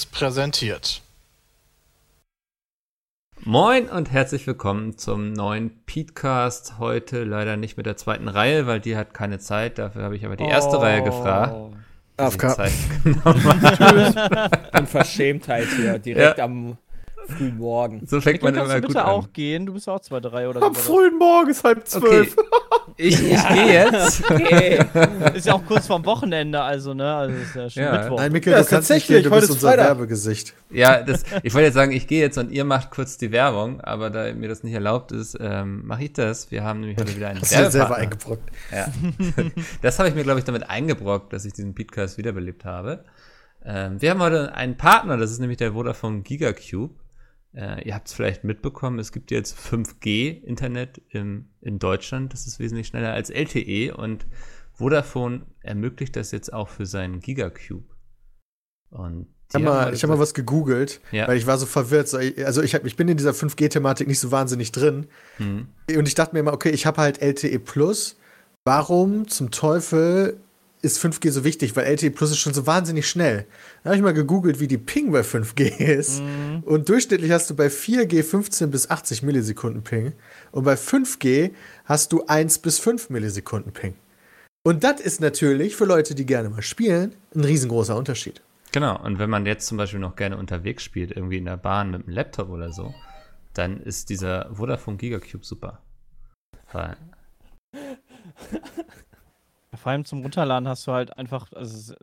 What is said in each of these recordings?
Seriös präsentiert. Moin und herzlich willkommen zum neuen Petecast. Heute leider nicht mit der zweiten Reihe, weil die hat keine Zeit. Dafür habe ich aber die erste Oh. Reihe gefragt. AFK. Unverschämtheit hier, direkt Ja. am frühen Morgen. So fängt man kannst immer du gut bitte an. auch gehen? Du bist auch zweite Reihe oder Am so. frühen Morgen ist halb Okay, zwölf. ich, ich gehe jetzt. Okay. Ist ja auch kurz vorm Wochenende, also, ne? Also ist ja schon Ja. Mittwoch. Nein, Mikkel, Ja, du kannst nicht tatsächlich, gehen, du heute bist ist unser Freitag. Werbegesicht. Ja, das, ich wollte jetzt sagen, ich gehe jetzt und ihr macht kurz die Werbung, aber da mir das nicht erlaubt ist, ähm, mache ich das. Wir haben nämlich heute wieder einen du dir selber eingebrockt. Ja. das habe ich mir, glaube ich, damit eingebrockt, dass ich diesen Podcast wiederbelebt habe. Ähm, wir haben heute einen Partner, das ist nämlich der Vodafone Gigacube. Äh, ihr habt es vielleicht mitbekommen, es gibt jetzt 5G-Internet im, in Deutschland. Das ist wesentlich schneller als LTE und Vodafone ermöglicht das jetzt auch für seinen Gigacube. Und Ich habe mal, ich hab mal was gegoogelt, Ja. weil ich war so verwirrt. So, Also ich, hab, ich bin in dieser 5G-Thematik nicht so wahnsinnig drin. Hm. Und ich dachte mir immer, okay, ich habe halt LTE Plus. Warum zum Teufel ist 5G so wichtig? Weil LTE Plus ist schon so wahnsinnig schnell. Da habe ich mal gegoogelt, wie die Ping bei 5G ist. Und durchschnittlich hast du bei 4G 15 bis 80 Millisekunden Ping. Und bei 5G hast du 1 bis 5 Millisekunden Ping. Und das ist natürlich für Leute, die gerne mal spielen, ein riesengroßer Unterschied. Genau, und wenn man jetzt zum Beispiel noch gerne unterwegs spielt, irgendwie in der Bahn mit einem Laptop oder so, dann ist dieser Vodafone Gigacube super. Weil, Vor allem zum Runterladen hast du halt einfach, also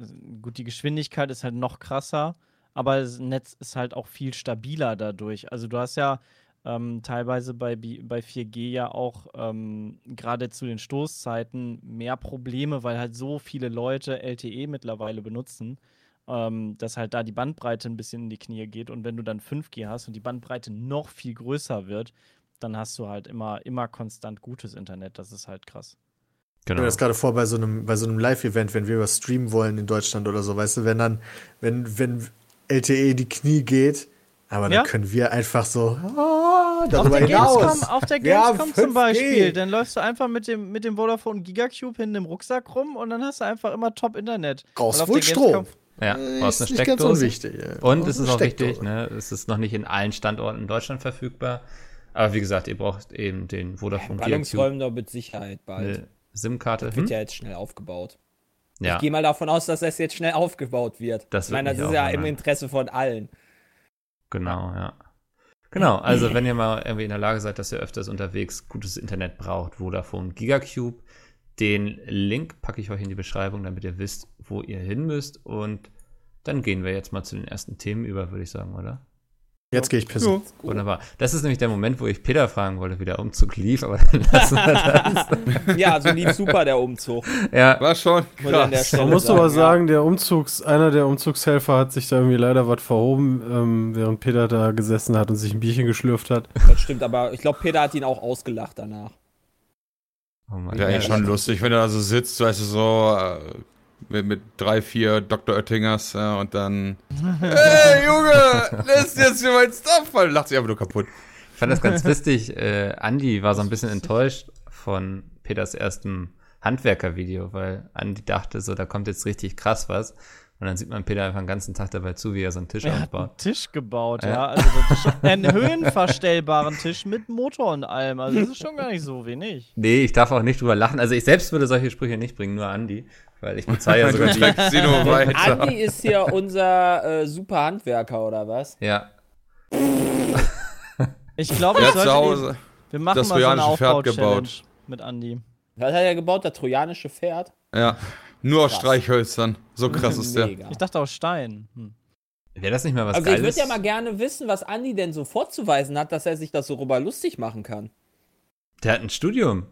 gut, die Geschwindigkeit ist halt noch krasser, aber das Netz ist halt auch viel stabiler dadurch. Also du hast ja ähm, teilweise bei, bei 4G ja auch ähm, gerade zu den Stoßzeiten mehr Probleme, weil halt so viele Leute LTE mittlerweile benutzen, ähm, dass halt da die Bandbreite ein bisschen in die Knie geht. Und wenn du dann 5G hast und die Bandbreite noch viel größer wird, dann hast du halt immer, immer konstant gutes Internet. Das ist halt krass. Ich genau. stelle mir das gerade vor bei so einem, bei so einem Live-Event, wenn wir was streamen wollen in Deutschland oder so, weißt du, wenn dann, wenn, wenn LTE in die Knie geht, aber dann Ja. können wir einfach so ah, Auf der, hinaus. Gamescom, auf der Gamescom zum 5G. Beispiel, dann läufst du einfach mit dem, mit dem Vodafone Gigacube hinten im Rucksack rum und dann hast du einfach immer Top-Internet. Brauchst wohl Strom. Gamescom- Ja, Äh, brauchst eine ist nicht ganz Steckdose. unwichtig. ja. Und es ist eine auch wichtig, ne, es ist noch nicht in allen Standorten in Deutschland verfügbar. Aber wie gesagt, ihr braucht eben den Vodafone Gigacube, Ballungsräumen doch mit Sicherheit bald. eine SIM-Karte. Wird Hm? ja jetzt schnell aufgebaut. Ja, Ich gehe mal davon aus, dass das jetzt schnell aufgebaut wird. Das ich meine, wird das ist ja im. Interesse von allen. genau, ja. Genau, also wenn ihr mal irgendwie in der Lage seid, dass ihr öfters unterwegs gutes Internet braucht, Vodafone Gigacube, den Link packe ich euch in die Beschreibung, damit ihr wisst, wo ihr hin müsst. Und dann gehen wir jetzt mal zu den ersten Themen über, würde ich sagen, oder? Jetzt gehe ich pissen. Wunderbar. Das ist nämlich der Moment, wo ich Peter fragen wollte, wie der Umzug lief, aber dann lassen wir das. Ja, so lief super der Umzug. Ja, War schon krass. Man muss sagen, aber ja. sagen, der Umzugs, einer der Umzugshelfer hat sich da irgendwie leider was verhoben, ähm, während Peter da gesessen hat und sich ein Bierchen geschlürft hat. Das stimmt, aber ich glaube, Peter hat ihn auch ausgelacht danach. oh Mann. Ja, eigentlich schon lustig, wenn du da so sitzt, weißt du, so äh, mit, mit drei, vier Dr. Oettingers äh, und dann Hey, Junge, lässt jetzt hier mein Stuff fallen. Lacht sich einfach nur kaputt. Ich fand das ganz lustig. Äh, Andi war so ein bisschen enttäuscht von Peters erstem Handwerker-Video, weil Andi dachte so, da kommt jetzt richtig krass was. Und dann sieht man Peter einfach den ganzen Tag dabei zu, wie er so einen Tisch Er hat aufbaut. einen Tisch gebaut, Ja. ja. Also ist einen höhenverstellbaren Tisch mit Motor und allem. Also das ist schon gar nicht so wenig. Nee, ich darf auch nicht drüber lachen. Also ich selbst würde solche Sprüche nicht bringen, nur Andi. Weil ich bezahle ja sogar die. nur weiter. Andi ist hier unser äh, super Handwerker, oder was? Ja, Ich glaube, ich hat zu Hause. die, wir machen das mal so eine trojanische Pferd Aufbau-Challenge gebaut. mit Andi. Was hat er gebaut? Das trojanische Pferd? Ja, nur aus Krass. Streichhölzern. So krass ist der. Ich dachte aus Stein. Hm. wäre das nicht mal was Also ich Geiles? würde ja mal gerne wissen, was Andi denn so vorzuweisen hat, dass er sich das so rüber lustig machen kann. Der hat ein Studium.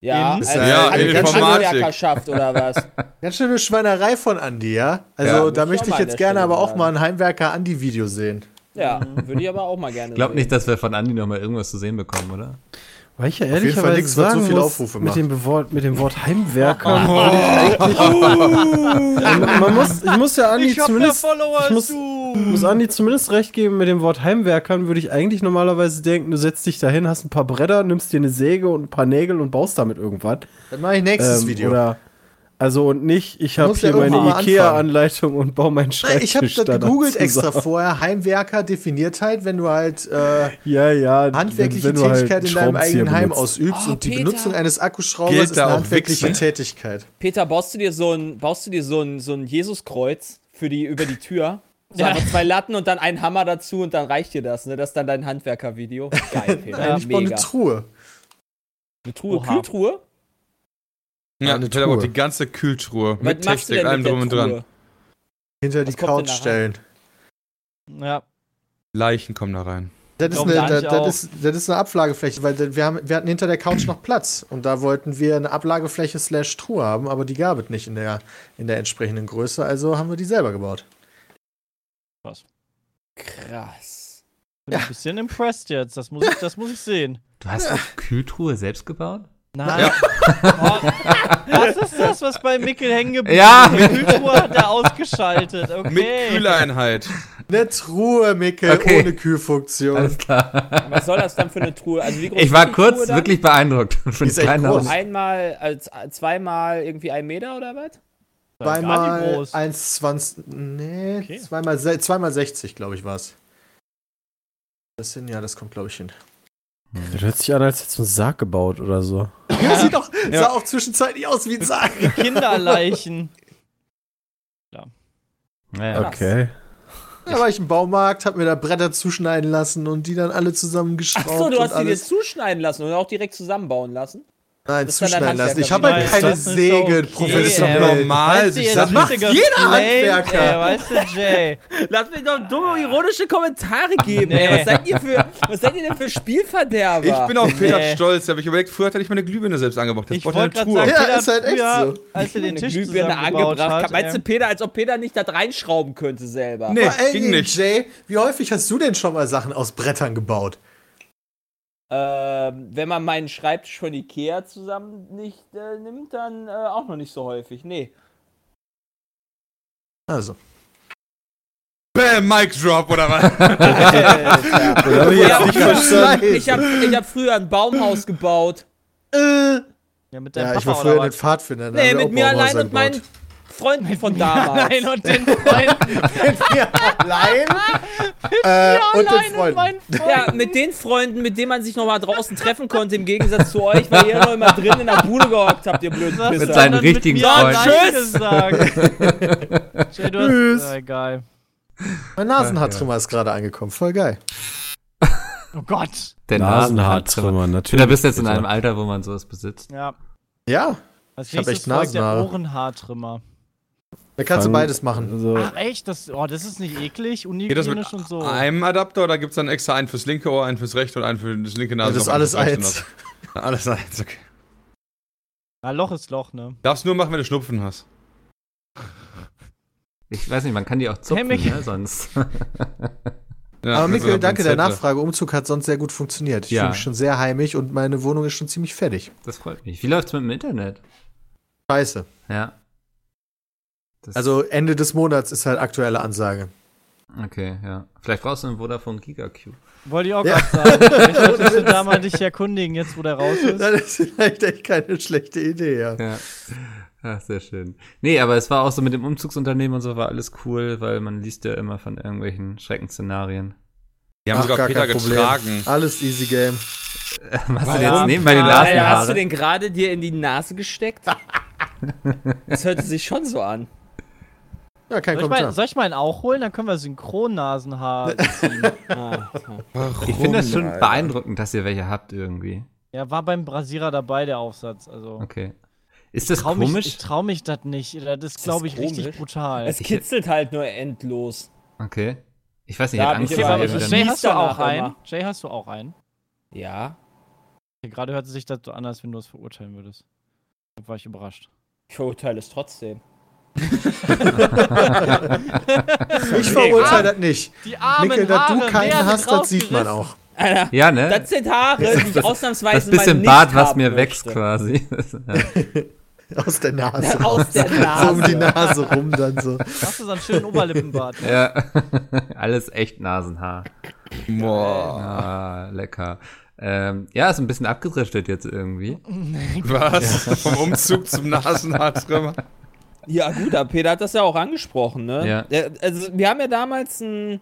Ja, In- als Ja, als Informatik. Handwerkerschaft oder was? Ganz schöne Schweinerei von Andi, ja? Also Ja. da möchte ich jetzt gerne Stelle aber auch mal ein Heimwerker-Andi-Video sehen. Ja, würde ich aber auch mal gerne Ich glaube nicht, dass wir von Andi noch mal irgendwas zu sehen bekommen, oder? Weil ich ja jeden Fall ehrlicherweise so sagen viele muss, Aufrufe mit macht. dem, Wort, mit dem Wort Heimwerker ich eigentlich... man, man muss, ich muss ja Andi zumindest... Follower ich muss, muss Andi zumindest recht geben, mit dem Wort Heimwerkern würde ich eigentlich normalerweise denken, du setzt dich dahin, hast ein paar Bretter, nimmst dir eine Säge und ein paar Nägel und baust damit irgendwas. Dann mache ich nächstes Ähm, Video. Oder Also und nicht, ich habe Muss ja hier meine Ikea-Anleitung und baue meinen Nein, Schreibtisch ich habe das da gegoogelt extra vorher. Heimwerker definiert halt, wenn du halt äh, Ja, ja. handwerkliche wenn du halt Tätigkeit in deinem eigenen Heim benutzt. ausübst Oh, und die Peter. Benutzung eines Akkuschraubers ist eine auch handwerkliche Wichsen? Tätigkeit. Peter, baust du dir so ein, baust du dir so ein, so ein Jesuskreuz für die, über die Tür? So Ja. zwei Latten und dann einen Hammer dazu und dann reicht dir das, ne? Das ist dann dein Handwerkervideo. Geil, Peter. Nein, ich baue eine. Truhe. Eine Truhe, Oha. Kühltruhe? Ja, eine Truhe. die ganze Kühltruhe Was mit Technik, allem drum und dran. Hinter die Was denn Couch stellen. Ja. Leichen kommen da rein. Das ist, eine, das, ist, das ist eine Ablagefläche, weil wir, haben, wir hatten hinter der Couch noch Platz und da wollten wir eine Ablagefläche slash Truhe haben, aber die gab es nicht in der, in der entsprechenden Größe, also haben wir die selber gebaut. Krass. Bin ein bisschen impressed jetzt. Das muss ich, das muss ich sehen. Du hast eine Kühltruhe selbst gebaut? Nein. Oh, was ist das, was bei Mickel hängen geblieben Ja. ist? Die Kühltruhe hat er ausgeschaltet. Okay. Mit Kühleinheit. Eine Truhe, Mickel, Okay. ohne Kühlfunktion. Alles klar. Was soll das dann für eine Truhe? Also wie groß Ich war ist die Truhe kurz wirklich beeindruckt von Die ist echt groß. Einmal, als, zweimal irgendwie ein Meter oder was? Zweimal groß. 1,20. Nee, Okay. zweimal, zweimal 60, glaube ich, war es. Das sind, ja, das kommt, glaube ich, hin. Das hört sich an, als hättest du einen Sarg gebaut oder so. Ja, sieht doch, sah auch zwischenzeitlich aus wie ein Sarg. Kinderleichen. Naja. Krass. Okay. Da war ich im Baumarkt, hab mir da Bretter zuschneiden lassen und die dann alle zusammengeschraubt. Achso, du hast die dir alles. zuschneiden lassen und auch direkt zusammenbauen lassen. Nein, das ist zuschneiden lassen. Ich habe halt keine Das ist Säge okay. professionell. Ja, normal, Weißt du, das macht jeder Handwerker. Ey, weißt du, Jay? Lass mir doch dumme, ironische Kommentare geben, Nee. ey. Was seid ihr für, was seid ihr denn für Spielverderber? Ich bin auf Peter Nee. stolz, aber ich überlegt, früher hatte ich meine Glühbirne selbst angebracht. Jetzt Ich er eine wollte gerade Truhe. sagen, Ja, Peter ist halt echt früher, so. als er den Tisch Glühbirne angebracht. hat. Meinst du. Peter, als ob Peter nicht da reinschrauben könnte selber? Nee, ging nicht. Jay, wie häufig hast du denn schon mal Sachen aus Brettern gebaut? Ähm, wenn man meinen Schreibtisch von Ikea zusammen nicht äh, nimmt, dann äh, auch noch nicht so häufig. Nee. Also. Bam, Mic Drop oder was? Oder hab ich Ja, ich habe ich hab früher ein Baumhaus gebaut. Äh, Ja, mit deinem ja, Papa ich war früher in den was? Pfadfindern. da Nee, mit mir allein und meinen. Freunden von damals. Nein, und den Freunden. Ja, allein äh, und den Allein und Freunden. meinen Freunden. Ja, mit den Freunden, mit denen man sich noch mal draußen treffen konnte, im Gegensatz zu euch, weil ihr noch immer drin in der Bude gehockt habt, ihr blöden Das Mit Pisser. seinen richtigen Freunden. allein Tschüss. du Tschüss. hast, ja, egal. Mein Nasenhaartrimmer ist gerade angekommen. Voll geil. Oh Gott. Der Nasenhaartrimmer, Du natürlich. bist jetzt in einem Alter, wo man sowas besitzt. Ja. Ja, Als Ich hab echt folgt der Nasenhaare. Ohrenhaartrimmer. Da kannst du Fang- beides machen. Also, Ach echt? Das, oh, das ist nicht eklig, Geht das mit unhygienisch und so. einem Adapter oder gibt es dann extra einen fürs linke Ohr, einen fürs rechte und einen für das linke Nase? das ist alles eins. Alles eins, okay. Ja, Loch ist Loch, ne? Darfst nur machen, wenn du Schnupfen hast. Ich weiß nicht, man kann die auch zupfen, Mick. ne, sonst. Ja, Aber so Mikkel, danke, der. Nachfrage. Umzug hat sonst sehr gut funktioniert. Ich Ja. fühle mich schon sehr heimisch und meine Wohnung ist schon ziemlich fertig. Das freut mich. Wie läuft's mit dem Internet? Scheiße. Ja. Das, Also Ende des Monats ist halt aktuelle Ansage. Okay, ja. Vielleicht brauchst du einen Vodafone Gigacube. Wollte ich auch Ja. gerade sagen. Vielleicht solltest du da mal dich erkundigen, jetzt wo der raus ist. Das ist vielleicht echt keine schlechte Idee, ja. Ja. Ach, sehr schön. Nee, aber es war auch so mit dem Umzugsunternehmen und so war alles cool, weil man liest ja immer von irgendwelchen Schreckensszenarien. Die haben Ach, sogar gar Peter getragen. Alles easy game. Machst du jetzt nebenbei die Alter, hast du Nasenhaare? den gerade dir in die Nase gesteckt? Das hörte sich schon so an. Ja, kein Soll ich, mal, Kommentar. soll ich meinen auch holen? Dann können wir Synchronnasenhaar ziehen. Ah, Ich finde das schon beeindruckend, dass ihr welche habt irgendwie. Ja, war beim Brasierer dabei, der Aufsatz. Also. Okay. Ist das Trau mich, komisch? ich trau mich das nicht. Das ist, glaube ich, richtig komisch? brutal. es kitzelt halt nur endlos. Okay. Ich weiß nicht, Da ich Angst, ich ich- wieder- ich- Jay, hast du auch einen? immer. Jay, hast du auch einen? Ja. Okay, Gerade hörte sich das so an, als wenn du es verurteilen würdest. Da war ich überrascht. Ich verurteile es trotzdem. Ich verurteile das nicht. Die armen Mikkel, dass du Haare keinen hast, das sieht man auch. Alter, Ja, ne? das sind Haare, die ich ausnahmsweise das bisschen Bart, was mir möchte. wächst quasi. ja. Aus der Nase. Aus der So um die Nase. Nase rum dann so. Machst du so einen schönen Oberlippenbart. ne? Ja, alles echt Nasenhaar. Boah. Ah, lecker. Ähm, ja, ist ein bisschen abgedriftet jetzt irgendwie. Was? Vom Umzug zum Nasenhaartrimmer? Ja, gut, aber Peter hat das ja auch angesprochen, ne? Ja. Also, wir haben ja damals ein,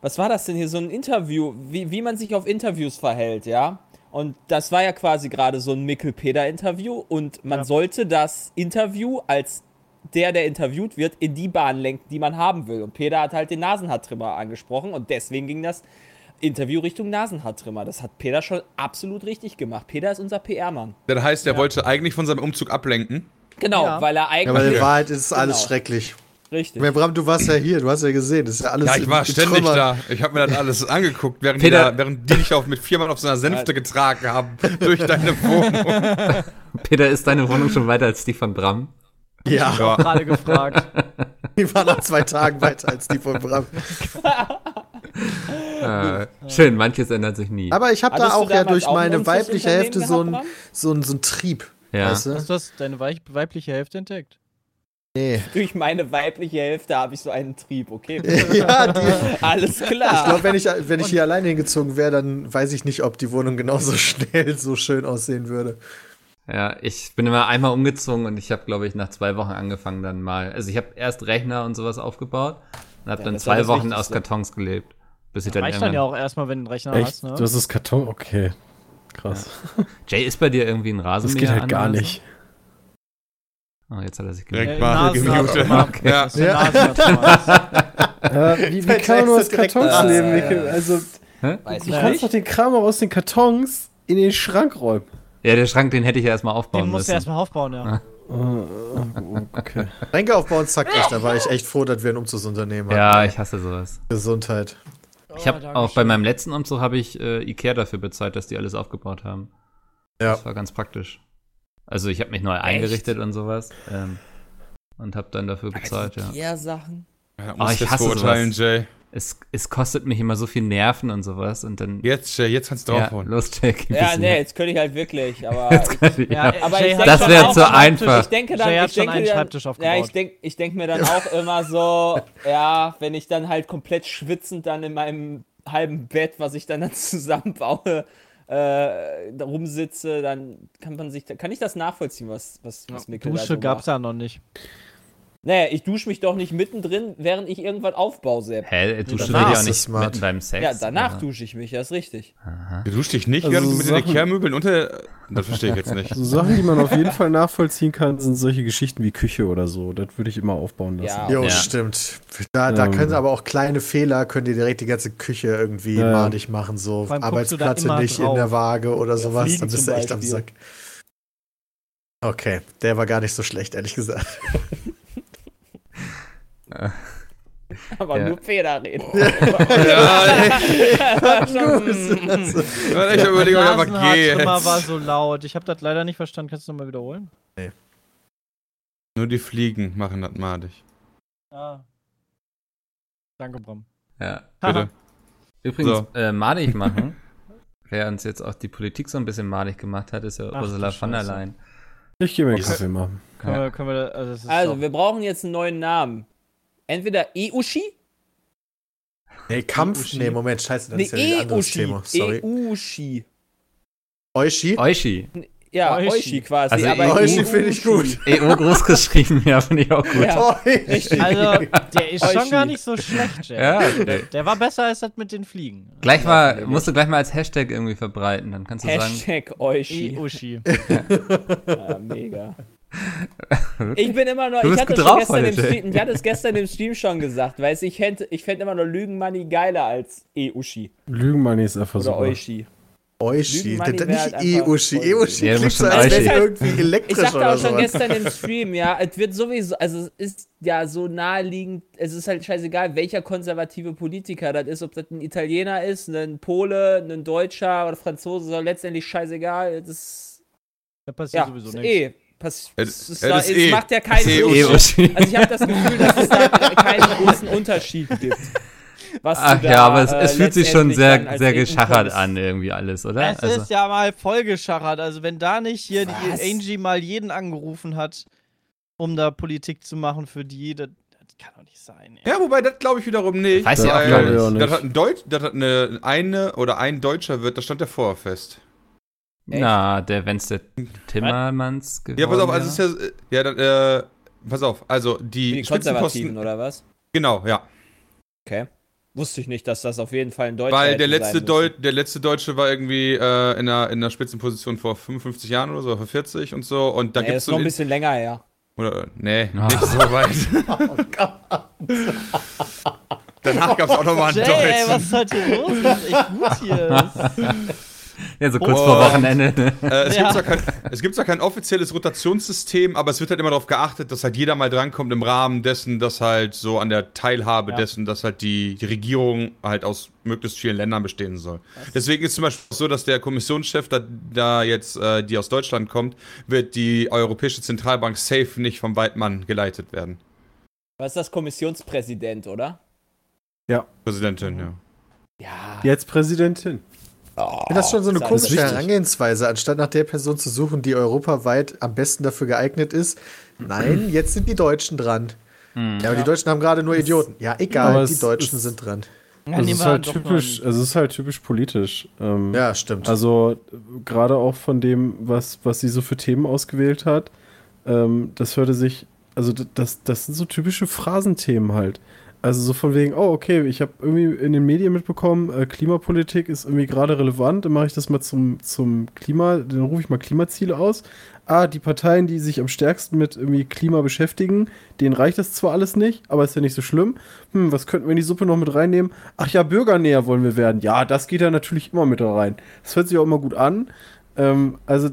was war das denn hier, so ein Interview, wie, wie man sich auf Interviews verhält, ja? Und das war ja quasi gerade so ein Mickel-Peter-Interview und man Ja. sollte das Interview als der, der interviewt wird, in die Bahn lenken, die man haben will. Und Peter hat halt den Nasenhaartrimmer angesprochen und deswegen ging das Interview Richtung Nasenhaartrimmer. Das hat Peter schon absolut richtig gemacht. Peter ist unser PR-Mann. Das heißt, er wollte eigentlich von seinem Umzug ablenken. Genau, Ja. weil er Ja, eigentlich. aber in. Wahrheit ist alles Genau. schrecklich. richtig. Ich Bram, du warst ja hier, du hast ja gesehen, das ist ja alles. Ja, ich war ständig Trümmern. da. Ich habe mir das alles angeguckt, während, Peter- die, da, während die dich auf, mit vier Mann auf so einer Sänfte getragen haben durch deine Wohnung. Peter, ist deine Wohnung schon weiter als die von Bram? Ja, Ja. Gerade gefragt. die war nach zwei Tagen weiter als die von Bram. Äh, schön, manches ändert sich nie. Aber ich habe da auch ja durch meine weibliche Hälfte so gehabt, ein, Bram? so ein, so ein Trieb. Ja. Weißt du? Hast du das, deine weich, weibliche Hälfte entdeckt? Nee. Durch meine weibliche Hälfte habe ich so einen Trieb, okay? ja, die, Alles ich klar. glaube, wenn ich, wenn ich hier alleine hingezogen wäre, dann weiß ich nicht, ob die Wohnung genauso schnell so schön aussehen würde. Ja, ich bin immer einmal umgezogen und ich habe, glaube ich, nach zwei Wochen angefangen dann mal. Also ich habe erst Rechner und sowas aufgebaut und habe Ja, dann zwei Wochen aus. Kartons gelebt. Bis ich dann Reicht dann irgendwann. ja auch erstmal, wenn du einen Rechner Echt? hast, ne? Du hast das Karton? Okay. Krass. Jay, ist bei dir irgendwie ein Rasenmäher? Das geht halt an gar nicht. Oh, jetzt hat er sich Direkt. Äh, mal gemutet. Ja. Der Ja. Nasenhaartrimmer. Ja, wie, wie Fällt kann man nur aus Kartons leben, Mikkel? Also, Weiß du ich kannst doch den Kram auch aus den Kartons in den Schrank räumen. Ja, der Schrank, den hätte ich ja erstmal aufbauen Den musst du müssen. erstmal aufbauen, ja. Okay. Schränke aufbauen, zack, echt. Da war ich echt froh, dass wir ein Umzugsunternehmen Ja, hatten. ich hasse sowas. Gesundheit. Ich habe auch bei meinem letzten Umzug habe ich äh, Ikea dafür bezahlt, dass die alles aufgebaut haben. Ja. Das war ganz praktisch. Also ich habe mich neu eingerichtet und sowas ähm, und habe dann dafür bezahlt, ja. Ja, Sachen. Ja, Oh, muss ich hasse beurteilen, sowas. Jay. Es, es kostet mich immer so viel Nerven und sowas und dann Jetzt, Jay, jetzt kannst du ja, draufhauen. los Jack. gib Ja, es nee, jetzt könnte ich halt wirklich, aber. Jetzt kann ich, ja. Ja, aber Jay ich Das wäre zu einfach. Ich denke dann, Jay hat ich schon denke einen dann, Schreibtisch Ja, aufgebaut. ich denke ich denk mir dann auch immer so, ja, wenn ich dann halt komplett schwitzend dann in meinem halben Bett, was ich dann, dann zusammenbaue, äh, da rumsitze, dann kann man sich, kann ich das nachvollziehen, was, was, was Mikkel da Dusche so gab's macht. ja noch nicht. Naja, ich dusche mich doch nicht mittendrin, während ich irgendwas aufbaue, Sepp. Hä, du duschst dich danach auch nicht smart. mitten beim Sex? Ja, danach oder? dusche ich mich, das ist richtig. Du duschst dich nicht, Also während du mit den Sachen- Ikea-Möbeln unter... Das verstehe ich jetzt nicht. So Sachen, die man auf jeden Fall nachvollziehen kann, sind solche Geschichten wie Küche oder so. Das würde ich immer aufbauen lassen. Ja. Jo, Ja. stimmt. Da, da Ähm. können aber auch kleine Fehler, können dir direkt die ganze Küche irgendwie Ja. madig machen. So du Arbeitsplatte nicht in drauf. der Waage oder sowas. Fliegen Dann bist du echt am. Sack. Okay, der war gar nicht so schlecht, ehrlich gesagt. Aber Ja. nur Peter reden. Ja, Also, ich überlege, ob ich einfach gehe jetzt. war so laut. Ich habe das leider nicht verstanden. Kannst du nochmal wiederholen? Nur die Fliegen machen das madig. Ja. Danke, Bram. Ja. Bitte. Übrigens, So. äh, malig machen, wer uns jetzt auch die Politik so ein bisschen malig gemacht hat, ist ja Ach, Ursula von der. Leyen. Ich gehe mir einen Okay. Kaffee machen. Können Ja. wir, können wir, also, das ist Also, wir brauchen jetzt einen neuen Namen. Entweder E-Uschi? nee, Kampf. Uschi. Nee, Moment, scheiße, das Nee, ist ja ein anderes E-Uschi. Thema. Sorry. E-Uschi. Eushi? Eushi. Ja, Euchi. Euchi quasi. Also aber Euchi E-Uschi. finde ich gut. EU groß geschrieben, ja, finde ich auch gut. Ja. Eushi. Also, der ist schon Euchi. gar nicht so schlecht, Jay. Ja, Der, der war besser als das mit den Fliegen. Gleich mal, musst du gleich mal als Hashtag irgendwie verbreiten, dann kannst du sagen, Hashtag Euchi. E-Uschi. Ja, mega. Ich bin immer noch, Du ich hatte, drauf gestern im heute. Stream, ich hatte es gestern im Stream schon gesagt, weil ich fände ich fänd immer noch Lügenmoney geiler als E-Uschi Lügenmoney ist einfach oder super. Euchi. Eushi. Lügenmoney Das- halt Nicht einfach E-Uschi. E-Uschi klingt so, als wäre irgendwie Ich elektrisch sagte oder auch schon gestern im Stream, ja, es wird sowieso, also es ist ja so naheliegend, es ist halt scheißegal, welcher konservative Politiker das ist, ob das ein Italiener ist, ein Pole, ein Deutscher oder Franzose, ist letztendlich scheißegal. Das ist, Da passiert ja, sowieso ist nichts. eh. Pass, Es- es, ist da, es eh. macht ja keinen eh großen Uschi. Also ich habe das Gefühl, dass es da keinen großen Unterschied gibt. Was Ach da, ja, aber es, äh, es fühlt sich schon sehr, sehr geschachert an, irgendwie alles, oder? Es Also, ist ja mal vollgeschachert. Also wenn da nicht hier Was? die Angie mal jeden angerufen hat, um da Politik zu machen für die, das, das kann doch nicht sein. Ey. Ja, wobei, das glaube ich wiederum nicht. Weiß nicht. auch nicht. Das hat ein Deutsch, das hat eine, eine oder ein Deutscher wird, das stand ja vorher fest. Na, der, wenn's der Timmermans geworden Ja, pass auf, also ist ja, ja, dann, äh, pass auf, also die, die Konservativen, oder was? genau, ja. Okay. Wusste ich nicht, dass das auf jeden Fall ein Deutscher Weil der letzte, sein Deu der letzte Deutsche war irgendwie äh, in, einer, in einer Spitzenposition vor 55 Jahren oder so, vor 40 und so. Und da Nee, gibt ist so noch ein bisschen länger her. Oder, nee, Ah. nicht so weit. Danach gab es auch nochmal einen Jay, ey, was Deutschen. ist heute los? Das ist echt gut hier. Ja, so kurz Oh. vor Wochenende. ne? Äh, es, Ja. gibt zwar kein, es gibt zwar kein offizielles Rotationssystem, aber es wird halt immer darauf geachtet, dass halt jeder mal drankommt im Rahmen dessen, dass halt so an der Teilhabe Ja. dessen, dass halt die, die Regierung halt aus möglichst vielen Ländern bestehen soll. Deswegen ist zum Beispiel so, dass der Kommissionschef, da, da jetzt äh, die aus Deutschland kommt, wird die Europäische Zentralbank safe nicht vom Weidmann geleitet werden. Was ist das Kommissionspräsident, oder? Präsidentin, ja. Ja. Jetzt Präsidentin. Ich finde das schon so eine ist alles komische wichtig. Herangehensweise, anstatt nach der Person zu suchen, die europaweit am besten dafür geeignet ist. Nein, jetzt sind die Deutschen dran. Ja, aber die Deutschen haben gerade nur Idioten. Ja, egal, Aber die Deutschen ist- sind dran. Ja, Also es ist halt typisch, also es ist halt typisch politisch. Ähm, Ja, stimmt. Also gerade auch von dem, was, was sie so für Themen ausgewählt hat, ähm, das hörte sich, also das, das sind so typische Phrasenthemen halt. Also so von wegen, oh okay, ich habe irgendwie in den Medien mitbekommen, äh, Klimapolitik ist irgendwie gerade relevant, dann mache ich das mal zum, zum Klima, dann rufe ich mal Klimaziele aus. Ah, die Parteien, die sich am stärksten mit irgendwie Klima beschäftigen, denen reicht das zwar alles nicht, aber ist ja nicht so schlimm. Hm, was könnten wir in die Suppe noch mit reinnehmen? Ach ja, bürgernäher wollen wir werden. Ja, das geht ja natürlich immer mit da rein. Das hört sich auch immer gut an. Ähm, also,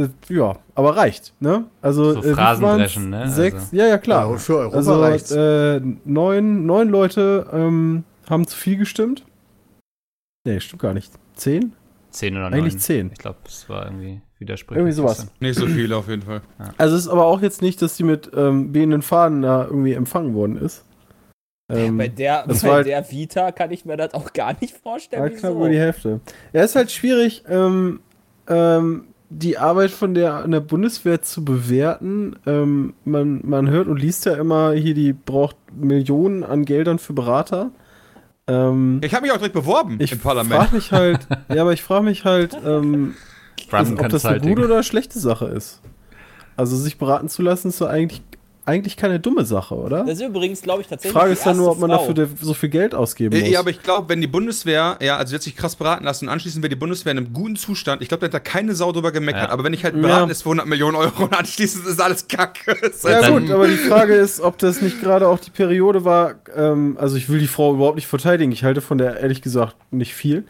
das, ja, aber reicht, ne? Also, So wie Phrasendreschen, ne? Sechs, Also- ja, ja, Ja, klar. und für Europa also, reicht's. äh, neun, neun Leute ähm, haben zu viel gestimmt. Nee, stimmt gar nicht. Zehn? Zehn oder Eigentlich neun. zehn. Ich glaube, es war irgendwie widersprüchlich. Irgendwie sowas. Nicht so viele auf jeden Fall. Also, es ist aber auch jetzt nicht, dass die mit ähm, wehenden Fahnen da irgendwie empfangen worden ist. Ähm, bei der, das bei war halt- der Vita kann ich mir das auch gar nicht vorstellen. Ja, knapp wieso. über die Hälfte. Ja, ist halt schwierig, ähm, ähm, die Arbeit von der, an der Bundeswehr zu bewerten. Ähm, man, man hört und liest ja immer, hier, die braucht Millionen an Geldern für Berater. Ähm, Ich habe mich auch direkt beworben ich im Parlament. frage mich halt, ja, aber ich frage mich halt, ähm, Brand ob das eine gute oder schlechte Sache ist. Also sich beraten zu lassen, ist so eigentlich, eigentlich keine dumme Sache, oder? Das ist übrigens, glaube ich, Die tatsächlich. Frage die ist dann nur, ob man Frau. dafür so viel Geld ausgeben muss. Ja, aber ich glaube, wenn die Bundeswehr, ja, also jetzt sich krass beraten lassen, anschließend wäre die Bundeswehr in einem guten Zustand. Ich glaube, da hat da keine Sau drüber gemeckert. Ja. Aber wenn ich halt Ja. beraten ist für 100 Millionen Euro und anschließend ist alles Kacke. Ja halt dann- gut, aber die Frage ist, ob das nicht gerade auch die Periode war, ähm, also ich will die Frau überhaupt nicht verteidigen, ich halte von der ehrlich gesagt nicht viel.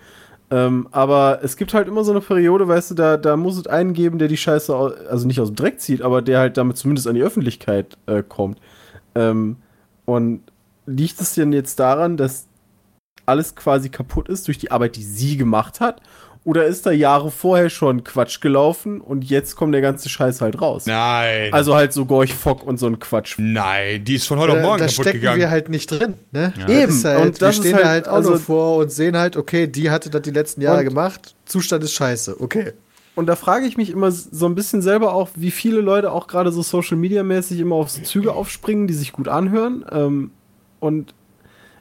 Ähm, aber es gibt halt immer so eine Periode, weißt du, da, da muss es einen geben, der die Scheiße, au- also nicht aus dem Dreck zieht, aber der halt damit zumindest an die Öffentlichkeit äh, kommt. Ähm, und liegt es denn jetzt daran, dass alles quasi kaputt ist durch die Arbeit, die sie gemacht hat? Oder ist da Jahre vorher schon Quatsch gelaufen und jetzt kommt der ganze Scheiß halt raus? Nein. Also halt so Gorch Fock und so ein Quatsch. Nein, die ist von heute auf morgen da kaputt stecken gegangen. wir halt nicht drin. Ne? Ja. Das Eben, Ist halt, und das wir stehen halt da halt auch also- nur vor und sehen halt, okay, die hatte das die letzten Jahre gemacht. Zustand ist scheiße. Okay. Und da frage ich mich immer so ein bisschen selber auch, wie viele Leute auch gerade so Social Media mäßig immer auf so Züge aufspringen, die sich gut anhören. Ähm, und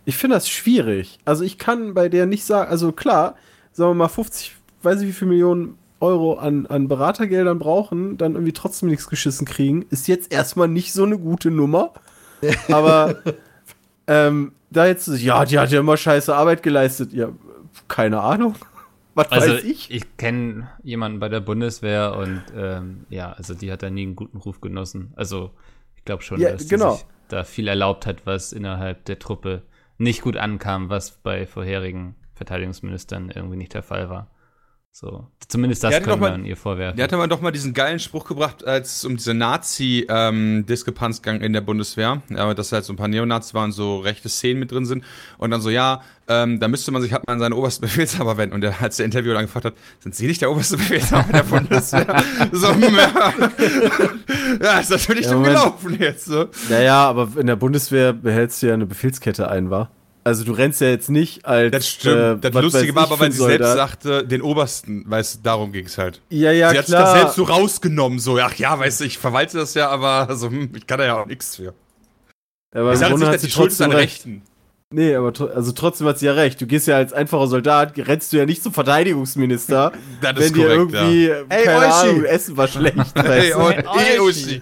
ich finde das schwierig. Also ich kann bei der nicht sagen, also klar, sagen wir mal 50, weiß ich wie viele Millionen Euro an, an Beratergeldern brauchen, dann irgendwie trotzdem nichts geschissen kriegen, ist jetzt erstmal nicht so eine gute Nummer. Aber ähm, da jetzt, ja, die hat ja immer scheiße Arbeit geleistet. Ja, keine Ahnung. Was Also weiß ich? ich, kenne jemanden bei der Bundeswehr und ähm, ja, also die hat da nie einen guten Ruf genossen. Also ich glaube schon, Ja, dass genau. sich da viel erlaubt hat, was innerhalb der Truppe nicht gut ankam, was bei vorherigen Verteidigungsministern irgendwie nicht der Fall war. So, zumindest das Ja, die können doch wir mal- an ihr vorwerfen. Der hatte mal doch mal diesen geilen Spruch gebracht, als es um diese Nazi-Diskrepanz ging in der Bundeswehr. Ja, dass halt so ein paar Neonazis waren, so rechte Szenen mit drin sind. Und dann so, ja, ähm, da müsste man sich halt mal an seinen obersten Befehlshaber wenden. Und der, als der Interviewer dann gefragt hat, sind Sie nicht der oberste Befehlshaber der Bundeswehr? so, ja. ja, ist natürlich Ja, dumm gelaufen jetzt. So. Naja, aber in der Bundeswehr behältst du ja eine Befehlskette ein, wa? Also du rennst ja jetzt nicht als. Das stimmt. äh, das Lustige war aber, weil sie selbst sagte, den Obersten, weißt du, darum ging es halt. Ja, ja, sie hat sich klar. das selbst so rausgenommen, so, ach ja, weißt du, ich verwalte das ja, aber also, hm, ich kann da ja auch nichts für. aber nicht, hat dass sie die Schuld ist an recht. Rechten. Nee, aber tr- also trotzdem hat sie ja recht. Du gehst ja als einfacher Soldat, rennst du ja nicht zum Verteidigungsminister, Das wenn ist dir korrekt, irgendwie, ja. Ey, keine Oishi. Ahnung, Essen war schlecht. Hey, weißt